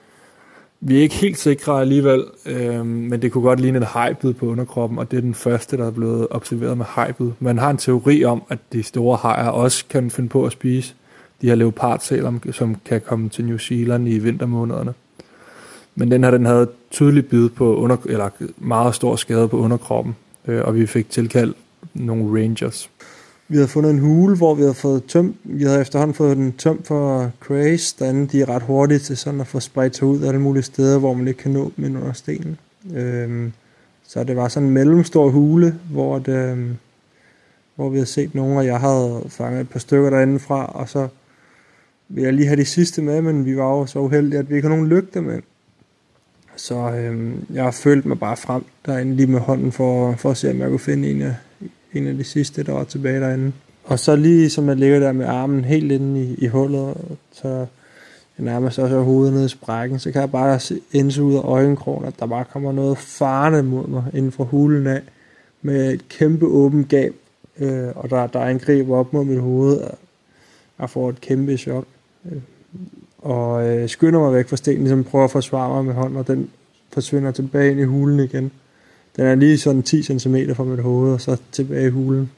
vi er ikke helt sikre alligevel, øh, men det kunne godt ligne en hajbid på underkroppen, og det er den første, der er blevet observeret med hajbid. Man har en teori om, at de store hajer også kan finde på at spise de her leopardsaler, som kan komme til New Zealand i vintermånederne. Men den her, den havde tydelig bid på under, eller meget stor skade på underkroppen, øh, og vi fik tilkaldt nogle rangers. Vi havde fundet en hule, hvor vi havde fået tømt, vi havde efterhånden fået den tømt for craze, derinde de er ret hurtige til sådan at få spredt sig ud af alle mulige steder, hvor man ikke kan nå dem ind under stenen. Øhm, så det var sådan en mellemstor hule, hvor, det, øhm, hvor vi havde set nogle, og jeg havde fanget et par stykker derinde fra, og så ville jeg lige have de sidste med, men vi var jo så uheldige, at vi ikke havde nogen lygte med. Så øhm, jeg følte følt mig bare frem derinde lige med hånden for, for at se, om jeg kunne finde en af, en af de sidste, der var tilbage derinde. Og så lige som jeg ligger der med armen helt inde i, i hullet, så jeg nærmest også har hovedet nede i sprækken, så kan jeg bare se indse ud af øjenkrogen, at der bare kommer noget farne mod mig inden for hulen af, med et kæmpe åbent gab, øh, og der, der angriber op mod mit hoved, og jeg får et kæmpe chok. Øh, og øh, skynder mig væk fra stenen, ligesom prøver at forsvare mig med hånden, og den forsvinder tilbage ind i hulen igen. Den er lige sådan 10 cm fra mit hoved, og så tilbage i hulen.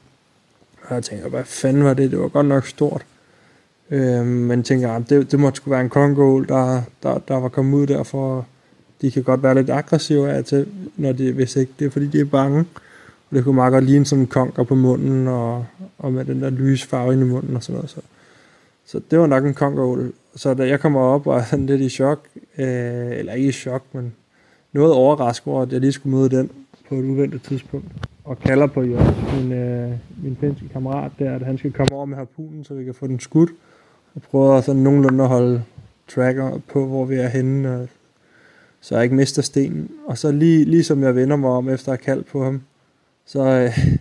Og jeg tænker, hvad fanden var det? Det var godt nok stort. Øh, men tænker, ah, det, det måtte skulle være en kongål, der, der, der var kommet ud derfor. De kan godt være lidt aggressive af til, når de, hvis ikke det er, fordi de er bange. Og det kunne meget godt ligne sådan en konger på munden, og, og med den der lyse farve ind i munden og sådan noget. Så, så det var nok en kongål. Så da jeg kommer op og er sådan lidt i chok, øh, eller ikke i chok, men noget overrasket over, at jeg lige skulle møde den, på et uventet tidspunkt, og kalder på Jørgen, min, øh, min finske kammerat der, at han skal komme over med harpunen, så vi kan få den skudt, og prøve sådan nogenlunde at holde tracker på, hvor vi er henne, og, så jeg ikke mister stenen. Og så lige, lige som jeg vender mig om, efter at have kaldt på ham, så øh,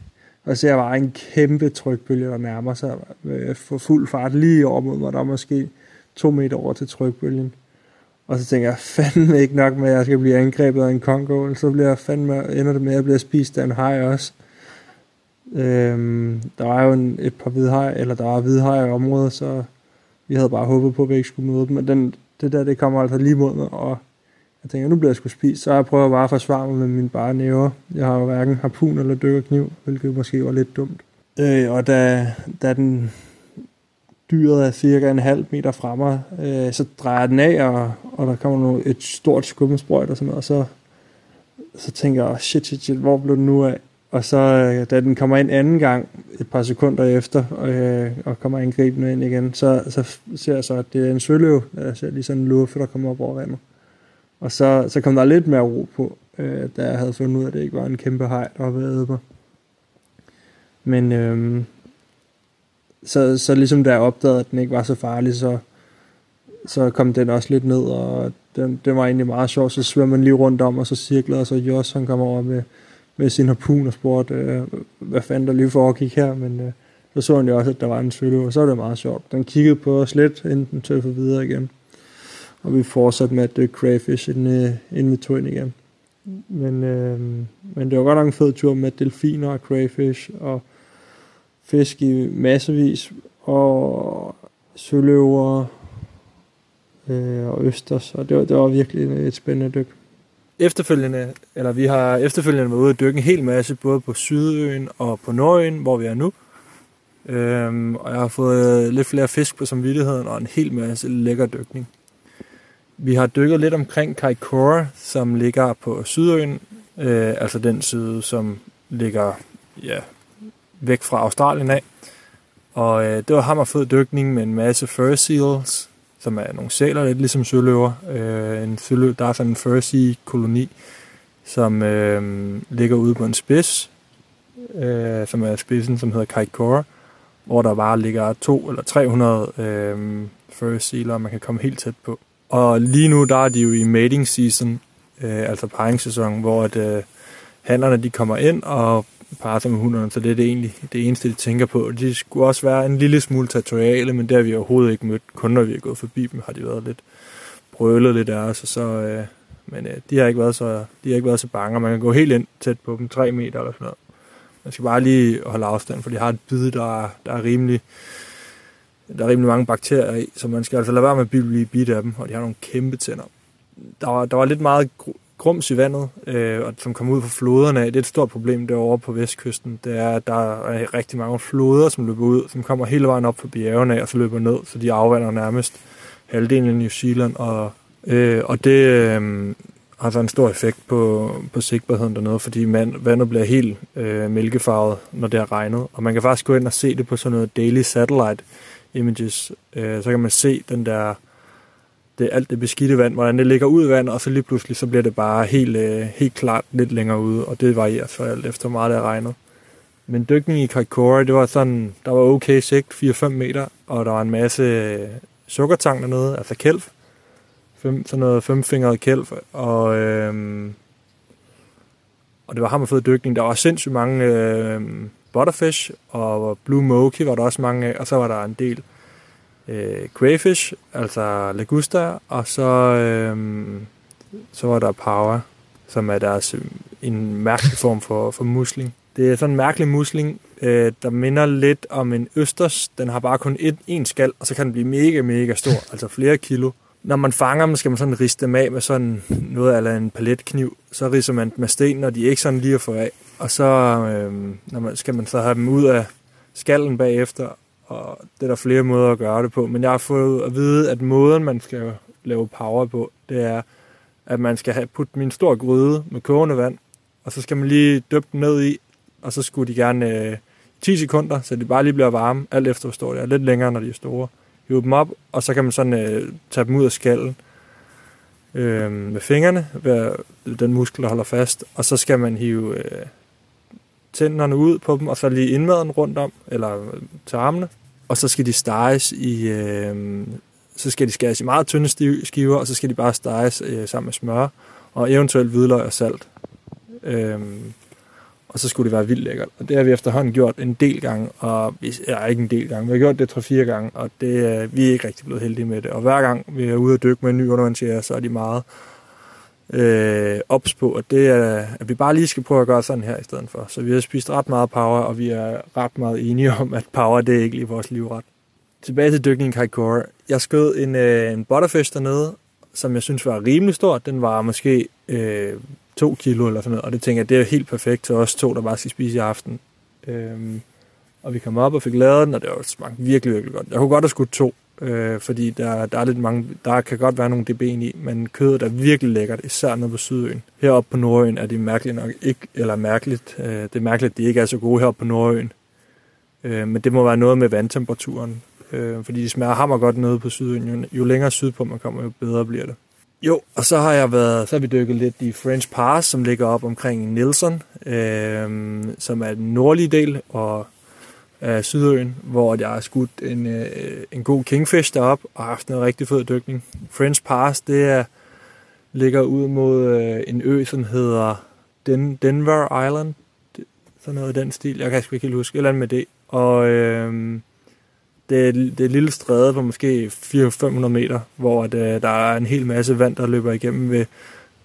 og ser jeg bare en kæmpe trykbølge, der nærmer sig øh, for fuld fart lige over mod mig. Der er måske to meter over til trykbølgen. Og så tænker jeg, fandme ikke nok med, at jeg skal blive angrebet af en kongo, så bliver jeg fandme, ender det med, at jeg bliver spist af en haj også. Øhm, der var jo en, et par hvidhajer, eller der var hvidhajer i området, så vi havde bare håbet på, at vi ikke skulle møde dem. Men den, det der, det kommer altså lige mod mig, og jeg tænker, nu bliver jeg sgu spist, så jeg prøver bare at forsvare mig med mine bare næver. Jeg har jo hverken harpun eller dykkerkniv, hvilket måske var lidt dumt. Øh, og da, da den dyret er cirka en halv meter fra mig, øh, så drejer den af, og, og der kommer noget, et stort skummesprøjt og sådan noget, og så, så tænker jeg, shit, shit, shit, hvor blev den nu af? Og så, øh, da den kommer ind anden gang, et par sekunder efter, øh, og kommer angribende ind igen, så, så ser jeg så, at det er en søløv. Jeg ser lige sådan en luffe, der kommer op over vandet. Og så, så kom der lidt mere ro på, øh, da jeg havde fundet ud af, at det ikke var en kæmpe hej, der var ved mig. Men øh, så, så ligesom da jeg opdagede, at den ikke var så farlig, så, så kom den også lidt ned, og den, den var egentlig meget sjov. Så svømmer man lige rundt om, og så cirklede, og så Jos, han kom over med, med sin harpun og spurgte, øh, hvad fanden der lige foregik her, men øh, så så han jo også, at der var en søløver, og så var det meget sjovt. Den kiggede på os lidt, inden den tøffede videre igen. Og vi fortsatte med at dykke crayfish, inden, øh, inden vi tog ind igen. Men, øh, men det var godt nok en fed tur med delfiner og crayfish, og fisk i massevis, og søløver øh, og østers, og det var, det var virkelig et spændende dyk. Efterfølgende, eller vi har efterfølgende været ude at dykke en hel masse, både på Sydøen og på Nordøen, hvor vi er nu. Øhm, og jeg har fået lidt flere fisk på samvittigheden, og en hel masse lækker dykning. Vi har dykket lidt omkring Kaikoura, som ligger på Sydøen, øh, altså den side, som ligger ja, væk fra Australien af. Og øh, det var hammerfed dykning med en masse fur seals, som er nogle sæler, lidt ligesom søløver. Øh, en søløv, der er sådan en fur sea koloni, som øh, ligger ude på en spids, øh, som er spidsen, som hedder Kaikoura, hvor der bare ligger to eller 300 øh, fur sealer, man kan komme helt tæt på. Og lige nu, der er de jo i mating season, øh, altså paringssæson, hvor at, øh, handlerne de kommer ind og parer sig med hunderne, så det er det egentlig det eneste, de tænker på. De skulle også være en lille smule territoriale, men der har vi overhovedet ikke mødt. Kun når vi er gået forbi dem, har de været lidt brølet lidt af os, og så, øh, men øh, de, har ikke været så, de har ikke været så bange, og man kan gå helt ind tæt på dem, 3 meter eller sådan noget. Man skal bare lige holde afstand, for de har et bid, der, er, der er rimelig der er rimelig mange bakterier i, så man skal altså lade være med at blive bidt af dem, og de har nogle kæmpe tænder. Der var, der var lidt meget grums i vandet, øh, og som kommer ud fra floderne. Det er et stort problem derovre på vestkysten. Det er, at der er rigtig mange floder, som løber ud, som kommer hele vejen op på bjergene og så løber ned, så de afvander nærmest halvdelen af New Zealand. Og, øh, og det øh, har så en stor effekt på, på sigtbarheden dernede, fordi man, vandet bliver helt øh, mælkefarvet, når det har regnet. Og man kan faktisk gå ind og se det på sådan noget daily satellite images. Øh, så kan man se den der det, alt det beskidte vand, hvordan det ligger ud i vandet, og så lige pludselig så bliver det bare helt, øh, helt klart lidt længere ude, og det varierer så alt efter meget, der regnet. Men dykning i Kaikoura, det var sådan, der var okay sigt, 4-5 meter, og der var en masse øh, sukkertang dernede, altså kælv. Fem, sådan noget femfingret kælv, og, øhm, og det var hammerfed dykning. Der var sindssygt mange øh, butterfish, og blue moki var der også mange af, og så var der en del øh, crayfish, altså lagusta, og så, øh, så var der power, som er deres, øh, en mærkelig form for, for musling. Det er sådan en mærkelig musling, øh, der minder lidt om en østers. Den har bare kun et, en skal, og så kan den blive mega, mega stor, altså flere kilo. Når man fanger dem, skal man sådan riste dem af med sådan noget eller en paletkniv. Så riser man dem med sten, når de er ikke sådan lige at få af. Og så øh, når man, skal man så have dem ud af skallen bagefter, og det er der flere måder at gøre det på. Men jeg har fået at vide, at måden, man skal lave power på, det er, at man skal have putt min stor gryde med kogende vand, og så skal man lige døbe den ned i, og så skulle de gerne øh, 10 sekunder, så de bare lige bliver varme, alt efter hvor store de er. Lidt længere, når de er store. Hive dem op, og så kan man sådan øh, tage dem ud af skallen øh, med fingrene, ved den muskel, der holder fast, og så skal man hive øh, tænderne ud på dem, og så lige indmaden rundt om, eller til armene. Og så skal de steges i, øh, så skal de skæres i meget tynde skiver, og så skal de bare steges øh, sammen med smør, og eventuelt hvidløg og salt. Øh, og så skulle det være vildt lækkert. Og det har vi efterhånden gjort en del gange, og vi ja, ikke en del gange, vi har gjort det 3-4 gange, og det, øh, vi er ikke rigtig blevet heldige med det. Og hver gang vi er ude og dykke med en ny undervandsjæger, så er de meget øh, ops på, at, det er, at vi bare lige skal prøve at gøre sådan her i stedet for. Så vi har spist ret meget power, og vi er ret meget enige om, at power det er ikke lige vores livret. Tilbage til dykningen i Kaikoura. Jeg skød en, øh, en butterfish dernede, som jeg synes var rimelig stor. Den var måske øh, to kilo eller sådan noget, og det tænker jeg, det er helt perfekt til os to, der bare skal spise i aften. Øh, og vi kom op og fik lavet den, og det var smagt virkelig, virkelig godt. Jeg kunne godt have skudt to, øh, fordi der, der er lidt mange, der kan godt være nogle DB'en i, men kødet er virkelig lækkert, især nede på Sydøen. Heroppe på Nordøen er de mærkeligt nok ikke, eller mærkeligt, øh, det er mærkeligt, at de ikke er så gode heroppe på Nordøen. Øh, men det må være noget med vandtemperaturen, øh, fordi de smager hammer godt nede på Sydøen. Jo, jo længere sydpå man kommer, jo bedre bliver det. Jo, og så har jeg været, så har vi dykket lidt i French Pass, som ligger op omkring Nelson, øh, som er den nordlige del, og af Sydøen, hvor jeg har skudt en, øh, en god kingfish derop og haft en rigtig fed dykning. French Pass, det er, ligger ud mod øh, en ø, som hedder Den, Denver Island. Det, sådan noget i den stil. Jeg kan sgu ikke helt huske. Eller andet med det. Og øh, det, er, det er et lille stræde på måske 400-500 meter, hvor det, øh, der er en hel masse vand, der løber igennem, ved,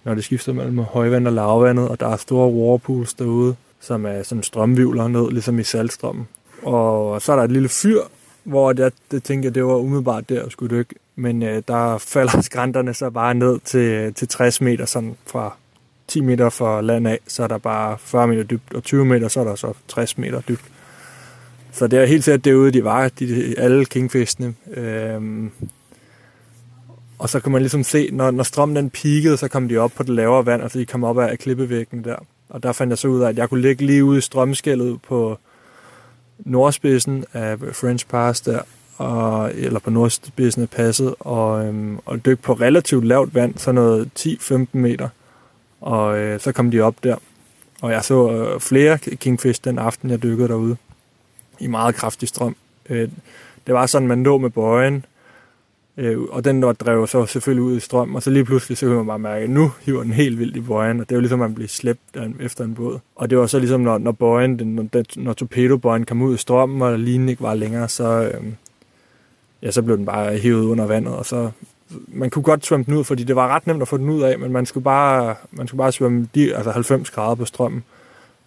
når det skifter mellem højvand og lavvandet, og der er store warpools derude, som er sådan strømvivler ned, ligesom i saltstrømmen. Og så er der et lille fyr, hvor jeg det tænker, det var umiddelbart der, at skulle dykke. Men øh, der falder [LAUGHS] skrænterne så bare ned til, til 60 meter, sådan fra 10 meter fra land af, så er der bare 40 meter dybt, og 20 meter, så er der så 60 meter dybt. Så det er helt sikkert derude, de var, de, alle kingfiskene. Øhm, og så kan man ligesom se, når, når strømmen den peakede, så kom de op på det lavere vand, og så de kom op af klippevæggen der. Og der fandt jeg så ud af, at jeg kunne ligge lige ude i strømskældet på nordspidsen af French Pass der, og, eller på nordspidsen af passet, og, øhm, og dykke på relativt lavt vand, så noget 10-15 meter. Og øh, så kom de op der. Og jeg så øh, flere kingfish den aften, jeg dykkede derude i meget kraftig strøm. Øh, det var sådan, man lå med bøjen, øh, og den der drev så selvfølgelig ud i strøm, og så lige pludselig så kunne man bare mærke, at nu hiver den helt vildt i bøjen, og det var ligesom, at man blev slæbt efter en båd. Og det var så ligesom, når, når bøjen, den, når, når torpedobøjen kom ud i strømmen, og linjen ikke var længere, så, øh, ja, så blev den bare hævet under vandet, og så man kunne godt svømme den ud, fordi det var ret nemt at få den ud af, men man skulle bare, man skulle bare svømme de, altså 90 grader på strømmen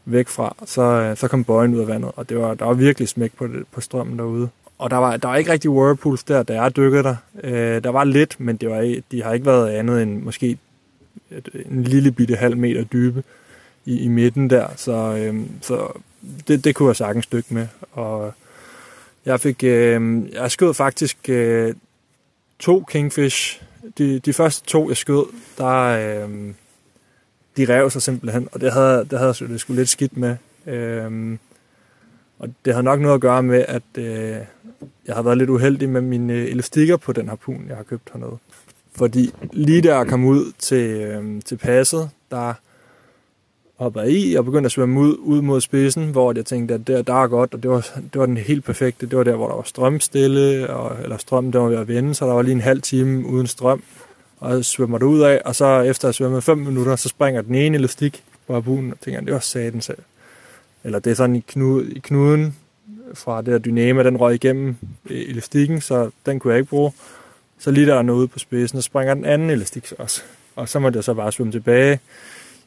væk fra, så, øh, så kom bøjen ud af vandet, og det var, der var virkelig smæk på, det, på strømmen derude. Og der var, der var ikke rigtig whirlpools der, da jeg dykkede der. Øh, der var lidt, men det var, de har ikke været andet end måske en lille bitte halv meter dybe i, i midten der, så, øh, så det, det kunne jeg sagtens dykke med. Og jeg fik, øh, jeg skød faktisk øh, to kingfish. De, de første to, jeg skød, der, øh, de rev sig simpelthen, og det havde, det havde jeg sgu lidt skidt med. Øh, og det havde nok noget at gøre med, at øh, jeg har været lidt uheldig med mine øh, elastikker på den harpun, jeg har købt hernede. Fordi lige der jeg kom ud til, øh, til passet, der hoppede i og begyndte at svømme ud, ud mod spidsen, hvor jeg tænkte, at der, der er godt, og det var, det var den helt perfekte. Det var der, hvor der var strømstille, og, eller strøm, der var ved at vende, så der var lige en halv time uden strøm og svømmer du ud af, og så efter at have svømmet 5 minutter, så springer den ene elastik på harpunen, og tænker, det var saten selv. Eller det er sådan i, knude, i knuden fra det der dynama, den røg igennem elastikken, så den kunne jeg ikke bruge. Så lige der er noget på spidsen, og springer den anden elastik også. Og så måtte jeg så bare svømme tilbage,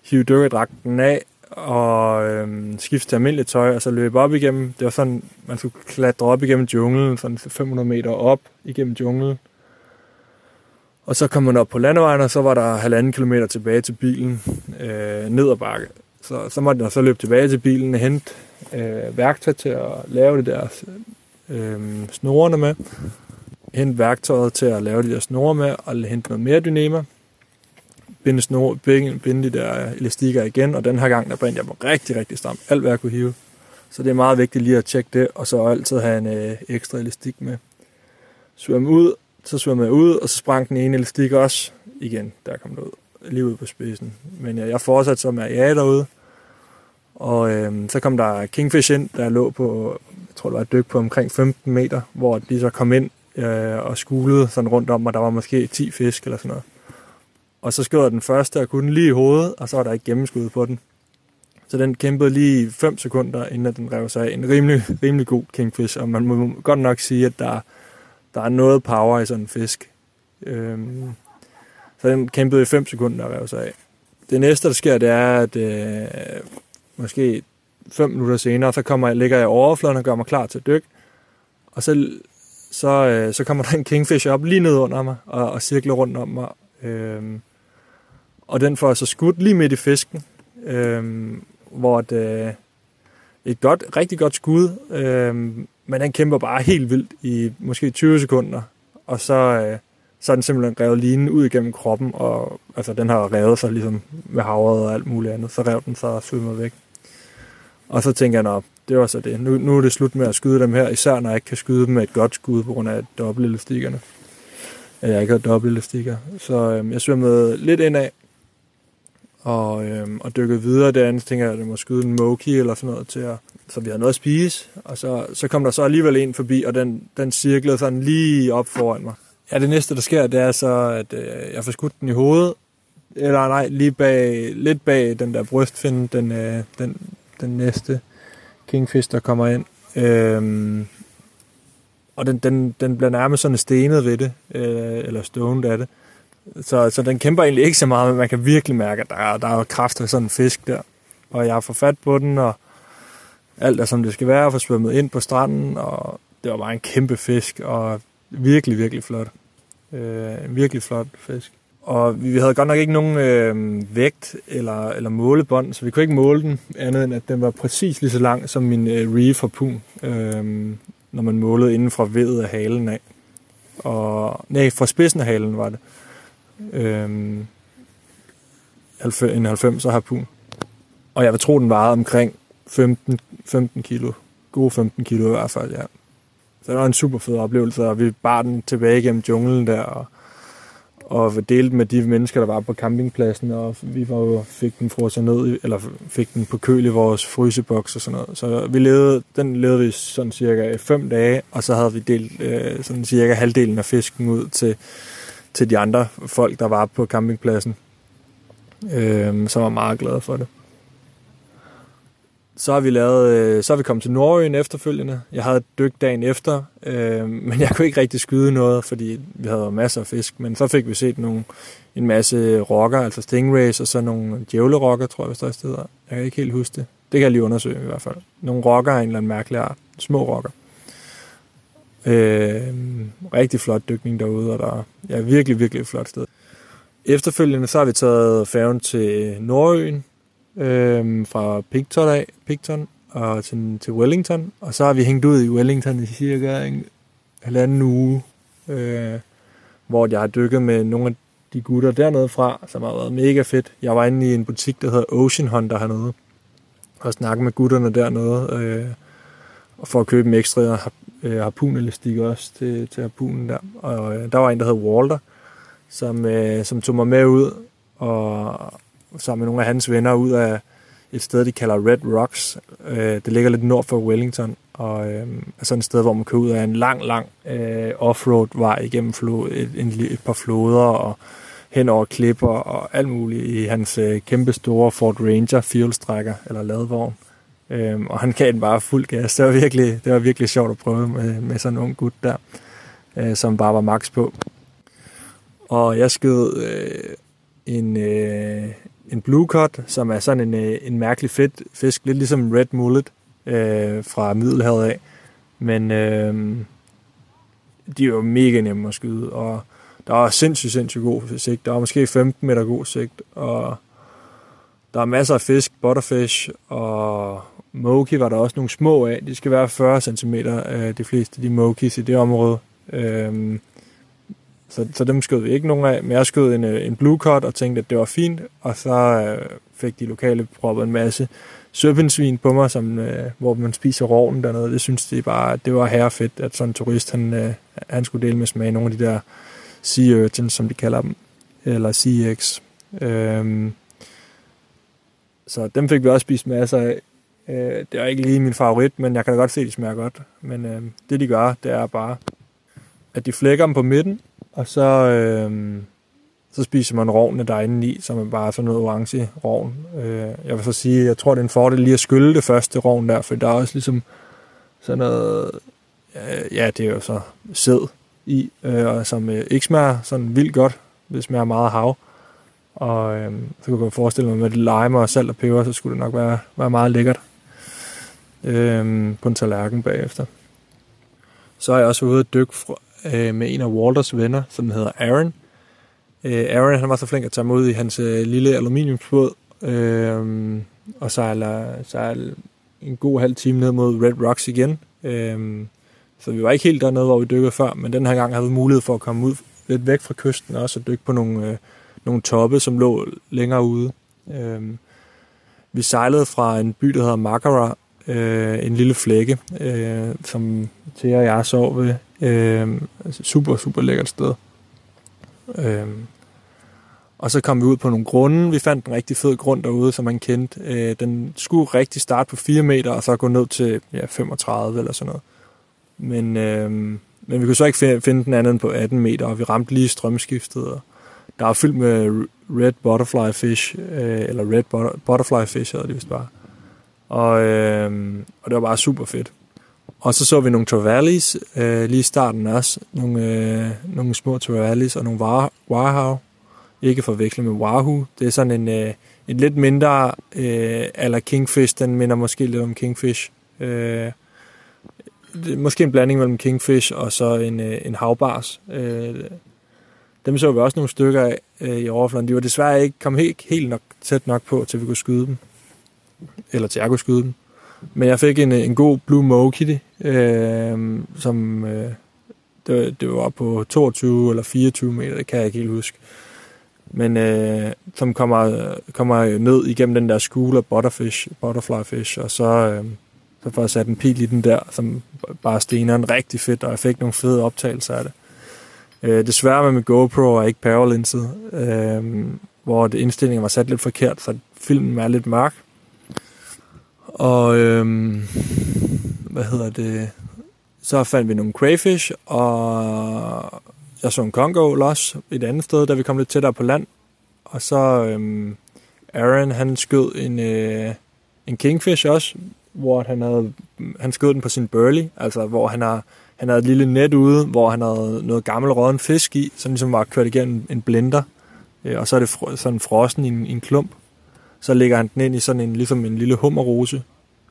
hive dykkerdragten af, og øhm, skifte til almindeligt tøj, og så løbe op igennem. Det var sådan, man skulle klatre op igennem junglen, sådan 500 meter op igennem junglen, og så kom man op på landevejen, og så var der halvanden kilometer tilbage til bilen øh, ned ad bakke. Så, så måtte jeg så løbe tilbage til bilen og hente øh, værktøj til at lave det der øh, snorene med. Hente værktøjet til at lave de der snore med, og hente noget mere dynama. Binde, snor, binde, binde de der elastikker igen, og den her gang, der brændte jeg mig rigtig, rigtig stramt. Alt hvad jeg kunne hive. Så det er meget vigtigt lige at tjekke det, og så altid have en øh, ekstra elastik med. Svømme ud, så svømmede jeg ud, og så sprang den ene elastik også igen, der kom det ud, lige ud på spidsen. Men jeg, jeg fortsatte så med at jage derude, og øh, så kom der kingfish ind, der lå på, jeg tror det var et dyk på omkring 15 meter, hvor de så kom ind øh, og skulede sådan rundt om, og der var måske 10 fisk eller sådan noget. Og så skød den første, og kunne lige i hovedet, og så var der ikke gennemskud på den. Så den kæmpede lige 5 sekunder, inden den rev sig af. En rimelig, rimelig god kingfish, og man må godt nok sige, at der, der er noget power i sådan en fisk. Øhm, så den kæmpede i 5 sekunder og rev sig af. Det næste, der sker, det er, at øh, måske 5 minutter senere, så kommer jeg, ligger jeg i overfladen og gør mig klar til at dykke. Og så, så, øh, så kommer der en kingfish op lige ned under mig og, og cirkler rundt om mig. Øhm, og den får så skudt lige midt i fisken, øhm, hvor det, øh, et godt, rigtig godt skud, øhm, men den kæmper bare helt vildt i måske 20 sekunder, og så, øh, så er den simpelthen revet linen ud igennem kroppen, og altså, den har revet sig ligesom med havret og alt muligt andet, så rev den så svømmer væk. Og så tænker jeg, nå, det var så det. Nu, nu er det slut med at skyde dem her, især når jeg ikke kan skyde dem med et godt skud på grund af dobbeltelastikkerne. At jeg ikke har dobbeltelastikker. Så øhm, jeg svømmede lidt indad, og, øhm, og dykkede videre derinde, så tænker jeg, at jeg må skyde en moki eller sådan noget til at så vi har noget at spise, og så, så kom der så alligevel en forbi, og den, den cirklede sådan lige op foran mig. Ja, det næste, der sker, det er så, at øh, jeg får skudt den i hovedet, eller nej, lige bag, lidt bag den der brystfinde, den, øh, den, den næste kingfish, der kommer ind. Øhm, og den, den, den bliver nærmest sådan stenet ved det, øh, eller stående af det. Så, så den kæmper egentlig ikke så meget, men man kan virkelig mærke, at der er, der er kraft af sådan en fisk der. Og jeg har fået fat på den, og alt er som det skal være, og får svømmet ind på stranden, og det var bare en kæmpe fisk, og virkelig, virkelig flot. Øh, en virkelig flot fisk. Og vi havde godt nok ikke nogen øh, vægt eller, eller målebånd, så vi kunne ikke måle den andet end, at den var præcis lige så lang som min øh, reef harpun, øh, når man målede inden fra vedet af halen af. Og, nej, fra spidsen af halen var det. Øh, en 90'er harpun. Og jeg vil tro, den vejede omkring 15, 15 kilo. Gode 15 kilo i hvert fald, ja. Så det var en super fed oplevelse, og vi bar den tilbage gennem junglen der, og og delte med de mennesker, der var på campingpladsen, og vi var jo, fik den frosset ned, eller fik den på køl i vores fryseboks og sådan noget. Så vi levede, den levede vi sådan cirka fem dage, og så havde vi delt øh, sådan cirka halvdelen af fisken ud til, til de andre folk, der var på campingpladsen, øh, som var meget glade for det så har vi lavet, øh, så har vi kommet til Nordøen efterfølgende. Jeg havde dyk dagen efter, øh, [LAUGHS] men jeg kunne ikke rigtig skyde noget, fordi vi havde masser af fisk. Men så fik vi set nogle, en masse rocker, altså stingrays, og så nogle djævlerokker, tror jeg, hvis der er steder. Jeg kan ikke helt huske det. Det kan jeg lige undersøge i hvert fald. Nogle rocker af en eller anden mærkelig art. Små rocker. Øh, rigtig flot dykning derude, og der er ja, virkelig, virkelig flot sted. Efterfølgende så har vi taget færgen til Nordøen, øh, fra Picton af, Picton og til, til Wellington, og så har vi hængt ud i Wellington i cirka en halvanden uge, øh, hvor jeg har dykket med nogle af de gutter dernede fra, som har været mega fedt. Jeg var inde i en butik, der hedder Ocean Hunter hernede, og snakke med gutterne dernede, øh, og for at købe en ekstra øh, øh harpunelastik også til, til harpunen der. Og øh, der var en, der hed Walter, som, øh, som tog mig med ud, og, sammen med nogle af hans venner ud af et sted, de kalder Red Rocks. Øh, det ligger lidt nord for Wellington, og øh, er sådan et sted, hvor man kan ud af en lang, lang øh, offroad vej igennem flod, et, en, et par floder og hen over klipper og alt muligt i hans øh, kæmpe store Ford Ranger fjolstrækker eller ladvogn. Øhm, og han kan den bare fuld gas. Det var virkelig, det var virkelig sjovt at prøve med, med sådan en ung gut der, øh, som bare var max på. Og jeg skød øh, en, øh, en blue cut, som er sådan en, øh, en mærkelig fedt fisk, lidt ligesom red mullet øh, fra Middelhavet af. Men øh, de er jo mega nemme at skyde, og der er sindssygt, sindssygt god sigt. Der er måske 15 meter god sigt, og der er masser af fisk, butterfish, og moki var der også nogle små af. De skal være 40 cm, øh, de fleste de mokis i det område. Øh, så, så dem skød vi ikke nogen af, men jeg skød en, øh, en blue cut og tænkte, at det var fint, og så øh, fik de lokale proppet en masse søbensvin på mig, som, øh, hvor man spiser roven dernede. Det synes de bare, det var herrefedt, at sådan en turist, han, øh, han skulle dele med smag nogle af de der sea urchins, som de kalder dem, eller sea eggs. Øhm, så dem fik vi også spist masser af. Øh, det er ikke lige min favorit, men jeg kan da godt se, at de smager godt. Men øh, det de gør, det er bare, at de flækker dem på midten, og så, øh, så spiser man rovne derinde i, som er bare sådan noget orange rovn. Øh, jeg vil så sige, jeg tror, det er en fordel lige at skylle det første rovn der, for der er også ligesom sådan noget, øh, ja, det er jo så sæd i, øh, og som øh, ikke smager sådan vildt godt. Det smager meget hav. Og øh, så kunne jeg forestille mig med lidt lime og salt og peber, så skulle det nok være, være meget lækkert øh, på en tallerken bagefter. Så er jeg også ude at dykke fra, øh, med en af Walters venner, som hedder Aaron. Øh, Aaron han var så flink at tage mig ud i hans øh, lille aluminiumsbåd øh, og sejle, sejle en god halv time ned mod Red Rocks igen. Øh, så vi var ikke helt dernede, hvor vi dykkede før, men den her gang havde vi mulighed for at komme ud lidt væk fra kysten også og dykke på nogle, øh, nogle toppe, som lå længere ude. Øh, vi sejlede fra en by, der hedder Makara, øh, en lille flække, øh, som til og jeg sov ved. Øh, altså super, super lækkert sted. Øh, Og så kom vi ud på nogle grunde. Vi fandt en rigtig fed grund derude, som man kendte. Øh, den skulle rigtig starte på 4 meter, og så gå ned til ja, 35 eller sådan noget. Men, øh, men vi kunne så ikke finde den anden på 18 meter, og vi ramte lige strømskiftet. Og der er fyldt med red butterfly fish, øh, eller red butter, butterfly fish hedder det vist bare. Og, øh, og det var bare super fedt. Og så så vi nogle trevally øh, lige i starten også. Nogle, øh, nogle små trevally og nogle wahoo. Ikke forveksle med wahoo. Det er sådan en, øh, en lidt mindre øh, eller kingfish. Den minder måske lidt om kingfish. Øh, det måske en blanding mellem kingfish og så en, øh, en havbars. Øh, dem så vi også nogle stykker af øh, i overfladen. De var desværre ikke kom helt, helt nok, tæt nok på, til vi kunne skyde dem. Eller til jeg kunne skyde dem. Men jeg fik en, øh, en god Blue Moe øh, som øh, det, det var på 22 eller 24 meter, det kan jeg ikke helt huske. Men øh, som kommer, kommer ned igennem den der school af butterfish, butterfly fish, og så, øh, så får jeg sat en pil i den der, som bare stener en rigtig fedt, og jeg fik nogle fede optagelser af det. Øh, desværre med min GoPro og ikke powerlinset, øh, hvor det indstillingen var sat lidt forkert, så filmen er lidt mørk. Og øh, hvad hedder det? Så fandt vi nogle crayfish, og jeg så en congo også et andet sted, da vi kom lidt tættere på land. Og så øhm, Aaron, han skød en, øh, en kingfish også, hvor han havde, han skød den på sin burley, altså hvor han har, han havde et lille net ude, hvor han havde noget gammel råden fisk i, som ligesom var kørt igennem en blender, øh, og så er det sådan frossen i en, i en klump så lægger han den ind i sådan en, ligesom en lille hummerrose,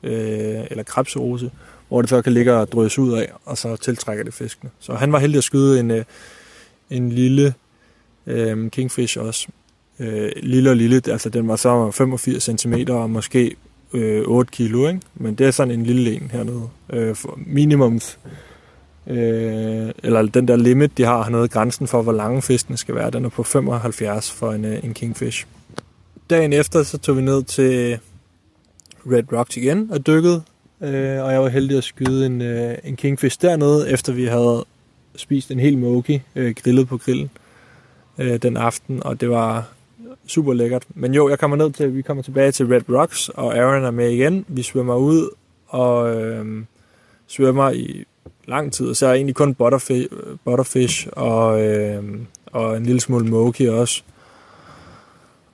øh, eller krebserose, hvor det så kan ligge og drøse ud af, og så tiltrækker det fiskene. Så han var heldig at skyde en, øh, en lille øh, kingfish også. Øh, lille og lille, altså den var så 85 cm og måske øh, 8 kilo, ikke? men det er sådan en lille en hernede. Øh, for minimums, øh, eller den der limit, de har hernede, grænsen for, hvor lange fiskene skal være, den er på 75 for en, øh, en kingfish dagen efter, så tog vi ned til Red Rocks igen og dykkede. Øh, og jeg var heldig at skyde en, øh, en kingfish dernede, efter vi havde spist en hel moki øh, grillet på grillen øh, den aften, og det var super lækkert. Men jo, jeg kommer ned til, vi kommer tilbage til Red Rocks, og Aaron er med igen. Vi svømmer ud og øh, svømmer i lang tid, så er egentlig kun butterfish, butterfish og, øh, og en lille smule moki også.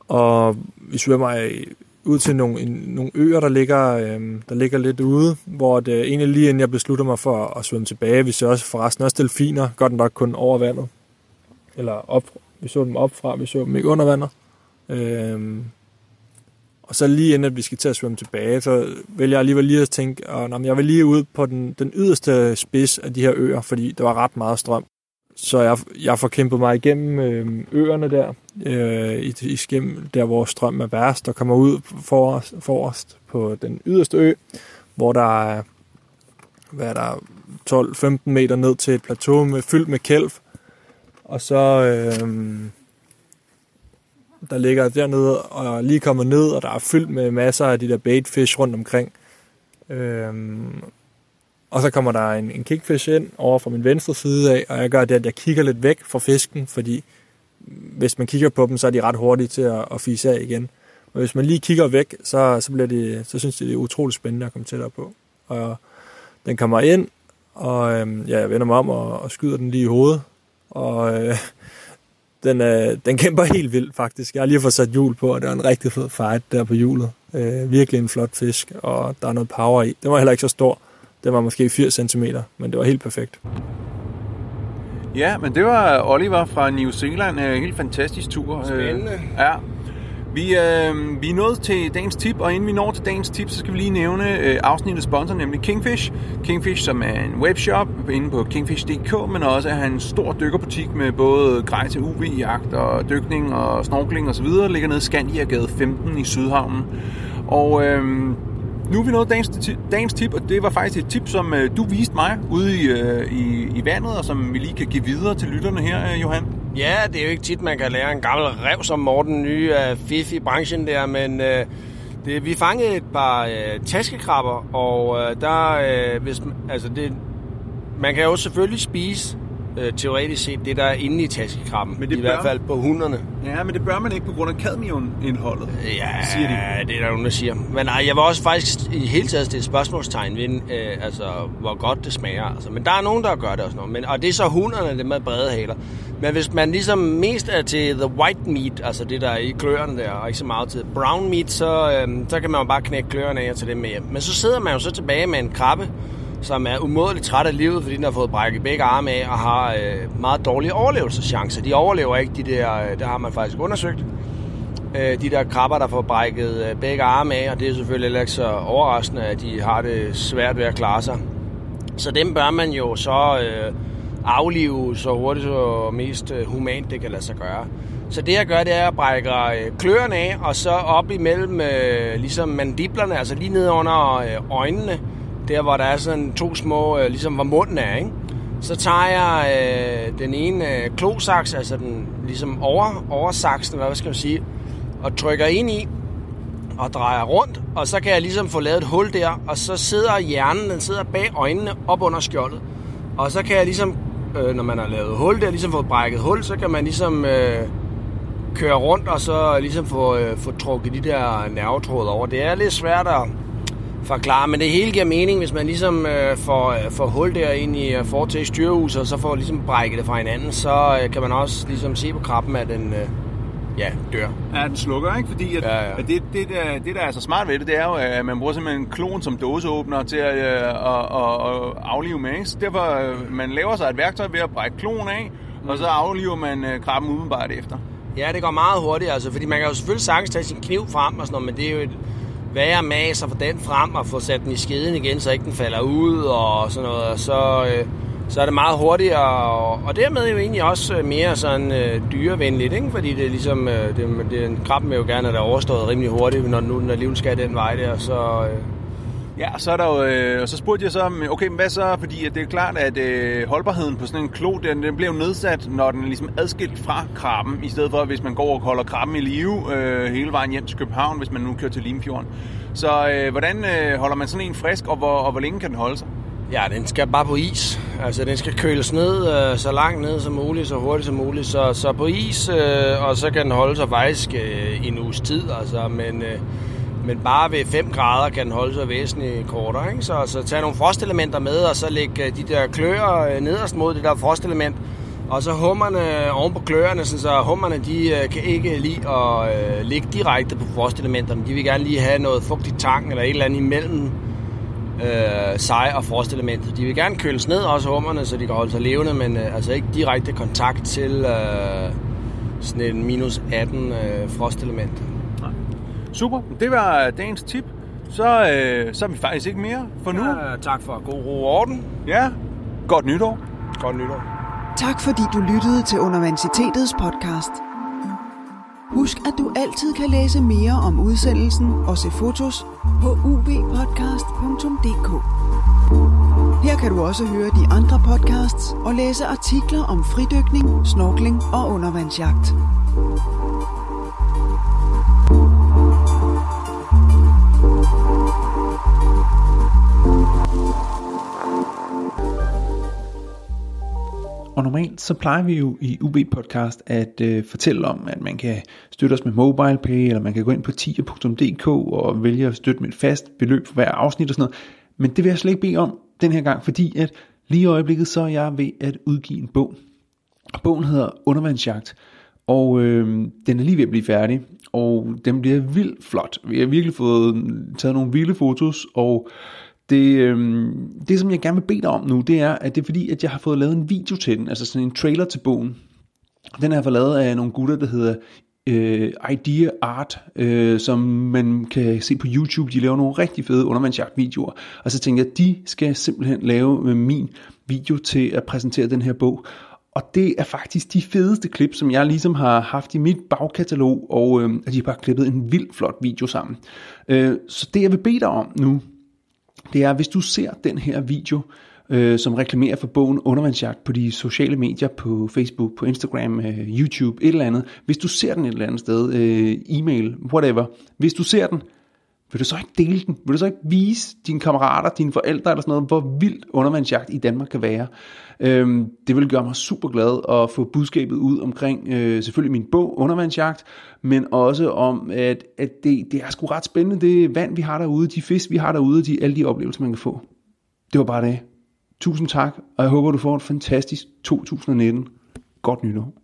Og vi svømmer ud til nogle, en, nogle øer, der ligger, øh, der ligger lidt ude, hvor det øh, egentlig lige inden jeg beslutter mig for at svømme tilbage, vi ser også forresten også delfiner, godt nok kun over vandet. Eller op, vi så dem op fra, vi så dem ikke under vandet. Øh, og så lige inden at vi skal til at svømme tilbage, så vælger jeg alligevel lige at tænke, at jeg vil lige ud på den, den yderste spids af de her øer, fordi der var ret meget strøm. Så jeg, jeg får kæmpet mig igennem øh, øerne der, øh, i, i skim, der hvor strøm er værst, og kommer ud forrest, forrest på den yderste ø, hvor der er, hvad er der, 12-15 meter ned til et plateau med, fyldt med kælv. Og så øh, der ligger dernede og lige kommer ned, og der er fyldt med masser af de der baitfish rundt omkring. Øh, og så kommer der en, en kickfish ind over fra min venstre side af, og jeg gør det, at jeg kigger lidt væk fra fisken, fordi hvis man kigger på dem, så er de ret hurtige til at, at fise af igen. Men hvis man lige kigger væk, så, så, bliver det, så synes de, det er utroligt spændende at komme tættere på. Og den kommer ind, og øh, ja, jeg vender mig om og, og skyder den lige i hovedet. Og øh, [LAUGHS] den, øh, den kæmper helt vildt faktisk. Jeg har lige fået sat hjul på, og det er en rigtig fed fight der på hjulet. Øh, virkelig en flot fisk, og der er noget power i. Den var heller ikke så stor. Den var måske 80 cm, men det var helt perfekt. Ja, men det var Oliver fra New Zealand. En helt fantastisk tur. Spændende. Ja. Vi, øh, vi er nået til dagens tip, og inden vi når til dagens tip, så skal vi lige nævne øh, afsnittets sponsor, nemlig Kingfish. Kingfish, som er en webshop inde på kingfish.dk, men også er en stor dykkerbutik med både grej til UV-jagt og dykning og snorkling osv. ligger nede i Skandiagade 15 i Sydhavnen. Og øh, nu er vi nået dagens, dagens tip, og det var faktisk et tip, som øh, du viste mig ude i, øh, i, i vandet, og som vi lige kan give videre til lytterne her, øh, Johan. Ja, det er jo ikke tit, man kan lære en gammel rev som Morten nye af fif i branchen der, men øh, det, vi fangede et par øh, taskekrabber, og øh, der, øh, hvis, altså det, man kan jo selvfølgelig spise øh, teoretisk set det, der er inde i taskekrabben. Men det I bør- hvert fald på hunderne. Ja, men det bør man ikke på grund af cadmiumindholdet. Ja, Siger de. det er der nogen, der siger. Men nej, jeg vil også faktisk i hele taget stille spørgsmålstegn ved, øh, altså, hvor godt det smager. Altså. Men der er nogen, der gør det også. Men, og det er så hunderne, det med brede haler. Men hvis man ligesom mest er til the white meat, altså det der er i kløerne der, og ikke så meget til brown meat, så, øh, så kan man jo bare knække kløerne af og tage dem med hjem. Men så sidder man jo så tilbage med en krabbe, som er umådeligt træt af livet, fordi den har fået brækket begge arme af og har øh, meget dårlige overlevelseschancer. De overlever ikke de der, øh, der har man faktisk undersøgt, øh, de der krabber, der får brækket øh, begge arme af, og det er selvfølgelig heller ikke så overraskende, at de har det svært ved at klare sig. Så dem bør man jo så øh, aflive så hurtigt og mest øh, humant det kan lade sig gøre. Så det jeg gør, det er at brække øh, kløerne af, og så op imellem øh, ligesom mandiblerne, altså lige ned under øh, øjnene, der hvor der er sådan to små, øh, ligesom hvor munden er, ikke? Så tager jeg øh, den ene øh, klosaks, altså den ligesom over, oversaksen, eller hvad skal man sige, og trykker ind i, og drejer rundt, og så kan jeg ligesom få lavet et hul der, og så sidder hjernen, den sidder bag øjnene op under skjoldet. Og så kan jeg ligesom, øh, når man har lavet hul der, ligesom fået brækket hul, så kan man ligesom øh, køre rundt og så ligesom få, øh, få trukket de der nervetråde over. Det er lidt svært at forklare, men det hele giver mening, hvis man ligesom øh, får, øh, får hul der ind i øh, fortæs styrehuset, og så får ligesom brækket det fra hinanden, så øh, kan man også ligesom se på krabben, at den øh, ja, dør. Ja, den slukker, ikke? Fordi at, Ja, ja. at det, det, der, det, der er så smart ved det, det er jo, at man bruger simpelthen en klon som dåseåbner til at, øh, at, at, at aflive med. Ikke? Så derfor, øh, man laver sig et værktøj ved at brække klon af, og så afliver man øh, krabben umiddelbart efter. Ja, det går meget hurtigt, altså, fordi man kan jo selvfølgelig sagtens tage sin kniv frem og sådan noget, men det er jo et værre mas at få den frem og få sat den i skeden igen, så ikke den falder ud og sådan noget. Og så, øh, så er det meget hurtigere, og, og dermed jo egentlig også øh, mere sådan øh, dyrevenligt, ikke? fordi det er ligesom, øh, det, det, en krabben vil jo gerne have det overstået rimelig hurtigt, når nu den alligevel skal den vej der, så... Øh, Ja, og så er der jo, øh, og så spurgte jeg så, om, okay, men hvad så, fordi at det er klart, at øh, holdbarheden på sådan en klo, den, den bliver jo nedsat, når den er ligesom adskilt fra krabben, i stedet for, hvis man går og holder krabben i live øh, hele vejen hjem til København, hvis man nu kører til Limfjorden. Så øh, hvordan øh, holder man sådan en frisk, og hvor, og hvor længe kan den holde sig? Ja, den skal bare på is. Altså, den skal køles ned øh, så langt ned som muligt, så hurtigt som muligt. Så, så på is, øh, og så kan den holde sig faktisk øh, en uges tid. Altså, men, øh, men bare ved 5 grader kan den holde sig væsentligt kortere. Ikke? Så, så tag nogle frostelementer med, og så læg øh, de der kløer øh, nederst mod det der frostelement. Og så hummerne oven på kløerne, sådan så hummerne de øh, kan ikke lide at øh, ligge direkte på frostelementerne. De vil gerne lige have noget fugtigt tang eller et eller andet imellem øh, sig og frostelementet. De vil gerne køles ned, også hummerne, så de kan holde sig levende, men øh, altså ikke direkte kontakt til øh, sådan en minus 18 øh, frostelement. Super, det var dagens tip. Så, øh, så er vi faktisk ikke mere for nu. Ja, tak for god ro og orden. Ja, godt nytår. Godt nytår. Tak fordi du lyttede til Universitetets podcast. Husk, at du altid kan læse mere om udsendelsen og se fotos på ubpodcast.dk. Her kan du også høre de andre podcasts og læse artikler om fridykning, snorkling og undervandsjagt. Normalt så plejer vi jo i UB Podcast at øh, fortælle om, at man kan støtte os med MobilePay, eller man kan gå ind på tier.dk og vælge at støtte med et fast beløb for hver afsnit og sådan noget. Men det vil jeg slet ikke bede om den her gang, fordi at lige i øjeblikket så er jeg ved at udgive en bog. Bogen hedder Undervandsjagt, og øh, den er lige ved at blive færdig, og den bliver vildt flot. Vi har virkelig fået taget nogle vilde fotos, og det, øh, det som jeg gerne vil bede dig om nu, det er, at det er fordi, at jeg har fået lavet en video til den, altså sådan en trailer til bogen. Den har jeg fået lavet af nogle gutter, der hedder øh, Idea Art, øh, som man kan se på YouTube. De laver nogle rigtig fede undervandsjagtvideoer. Og så tænkte jeg, at de skal simpelthen lave øh, min video til at præsentere den her bog. Og det er faktisk de fedeste klip, som jeg ligesom har haft i mit bagkatalog, og øh, de har bare klippet en vild flot video sammen. Øh, så det jeg vil bede dig om nu, det er, hvis du ser den her video, øh, som reklamerer for bogen Undervandsjagt på de sociale medier, på Facebook, på Instagram, øh, YouTube, et eller andet. Hvis du ser den et eller andet sted, øh, e-mail, whatever. Hvis du ser den, vil du så ikke dele den? Vil du så ikke vise dine kammerater, dine forældre eller sådan noget, hvor vildt undervandsjagt i Danmark kan være? Øhm, det vil gøre mig super glad at få budskabet ud omkring øh, selvfølgelig min bog, Undervandsjagt, men også om, at, at det, det er sgu ret spændende, det vand, vi har derude, de fisk, vi har derude, de, alle de oplevelser, man kan få. Det var bare det. Tusind tak, og jeg håber, du får et fantastisk 2019. Godt nytår.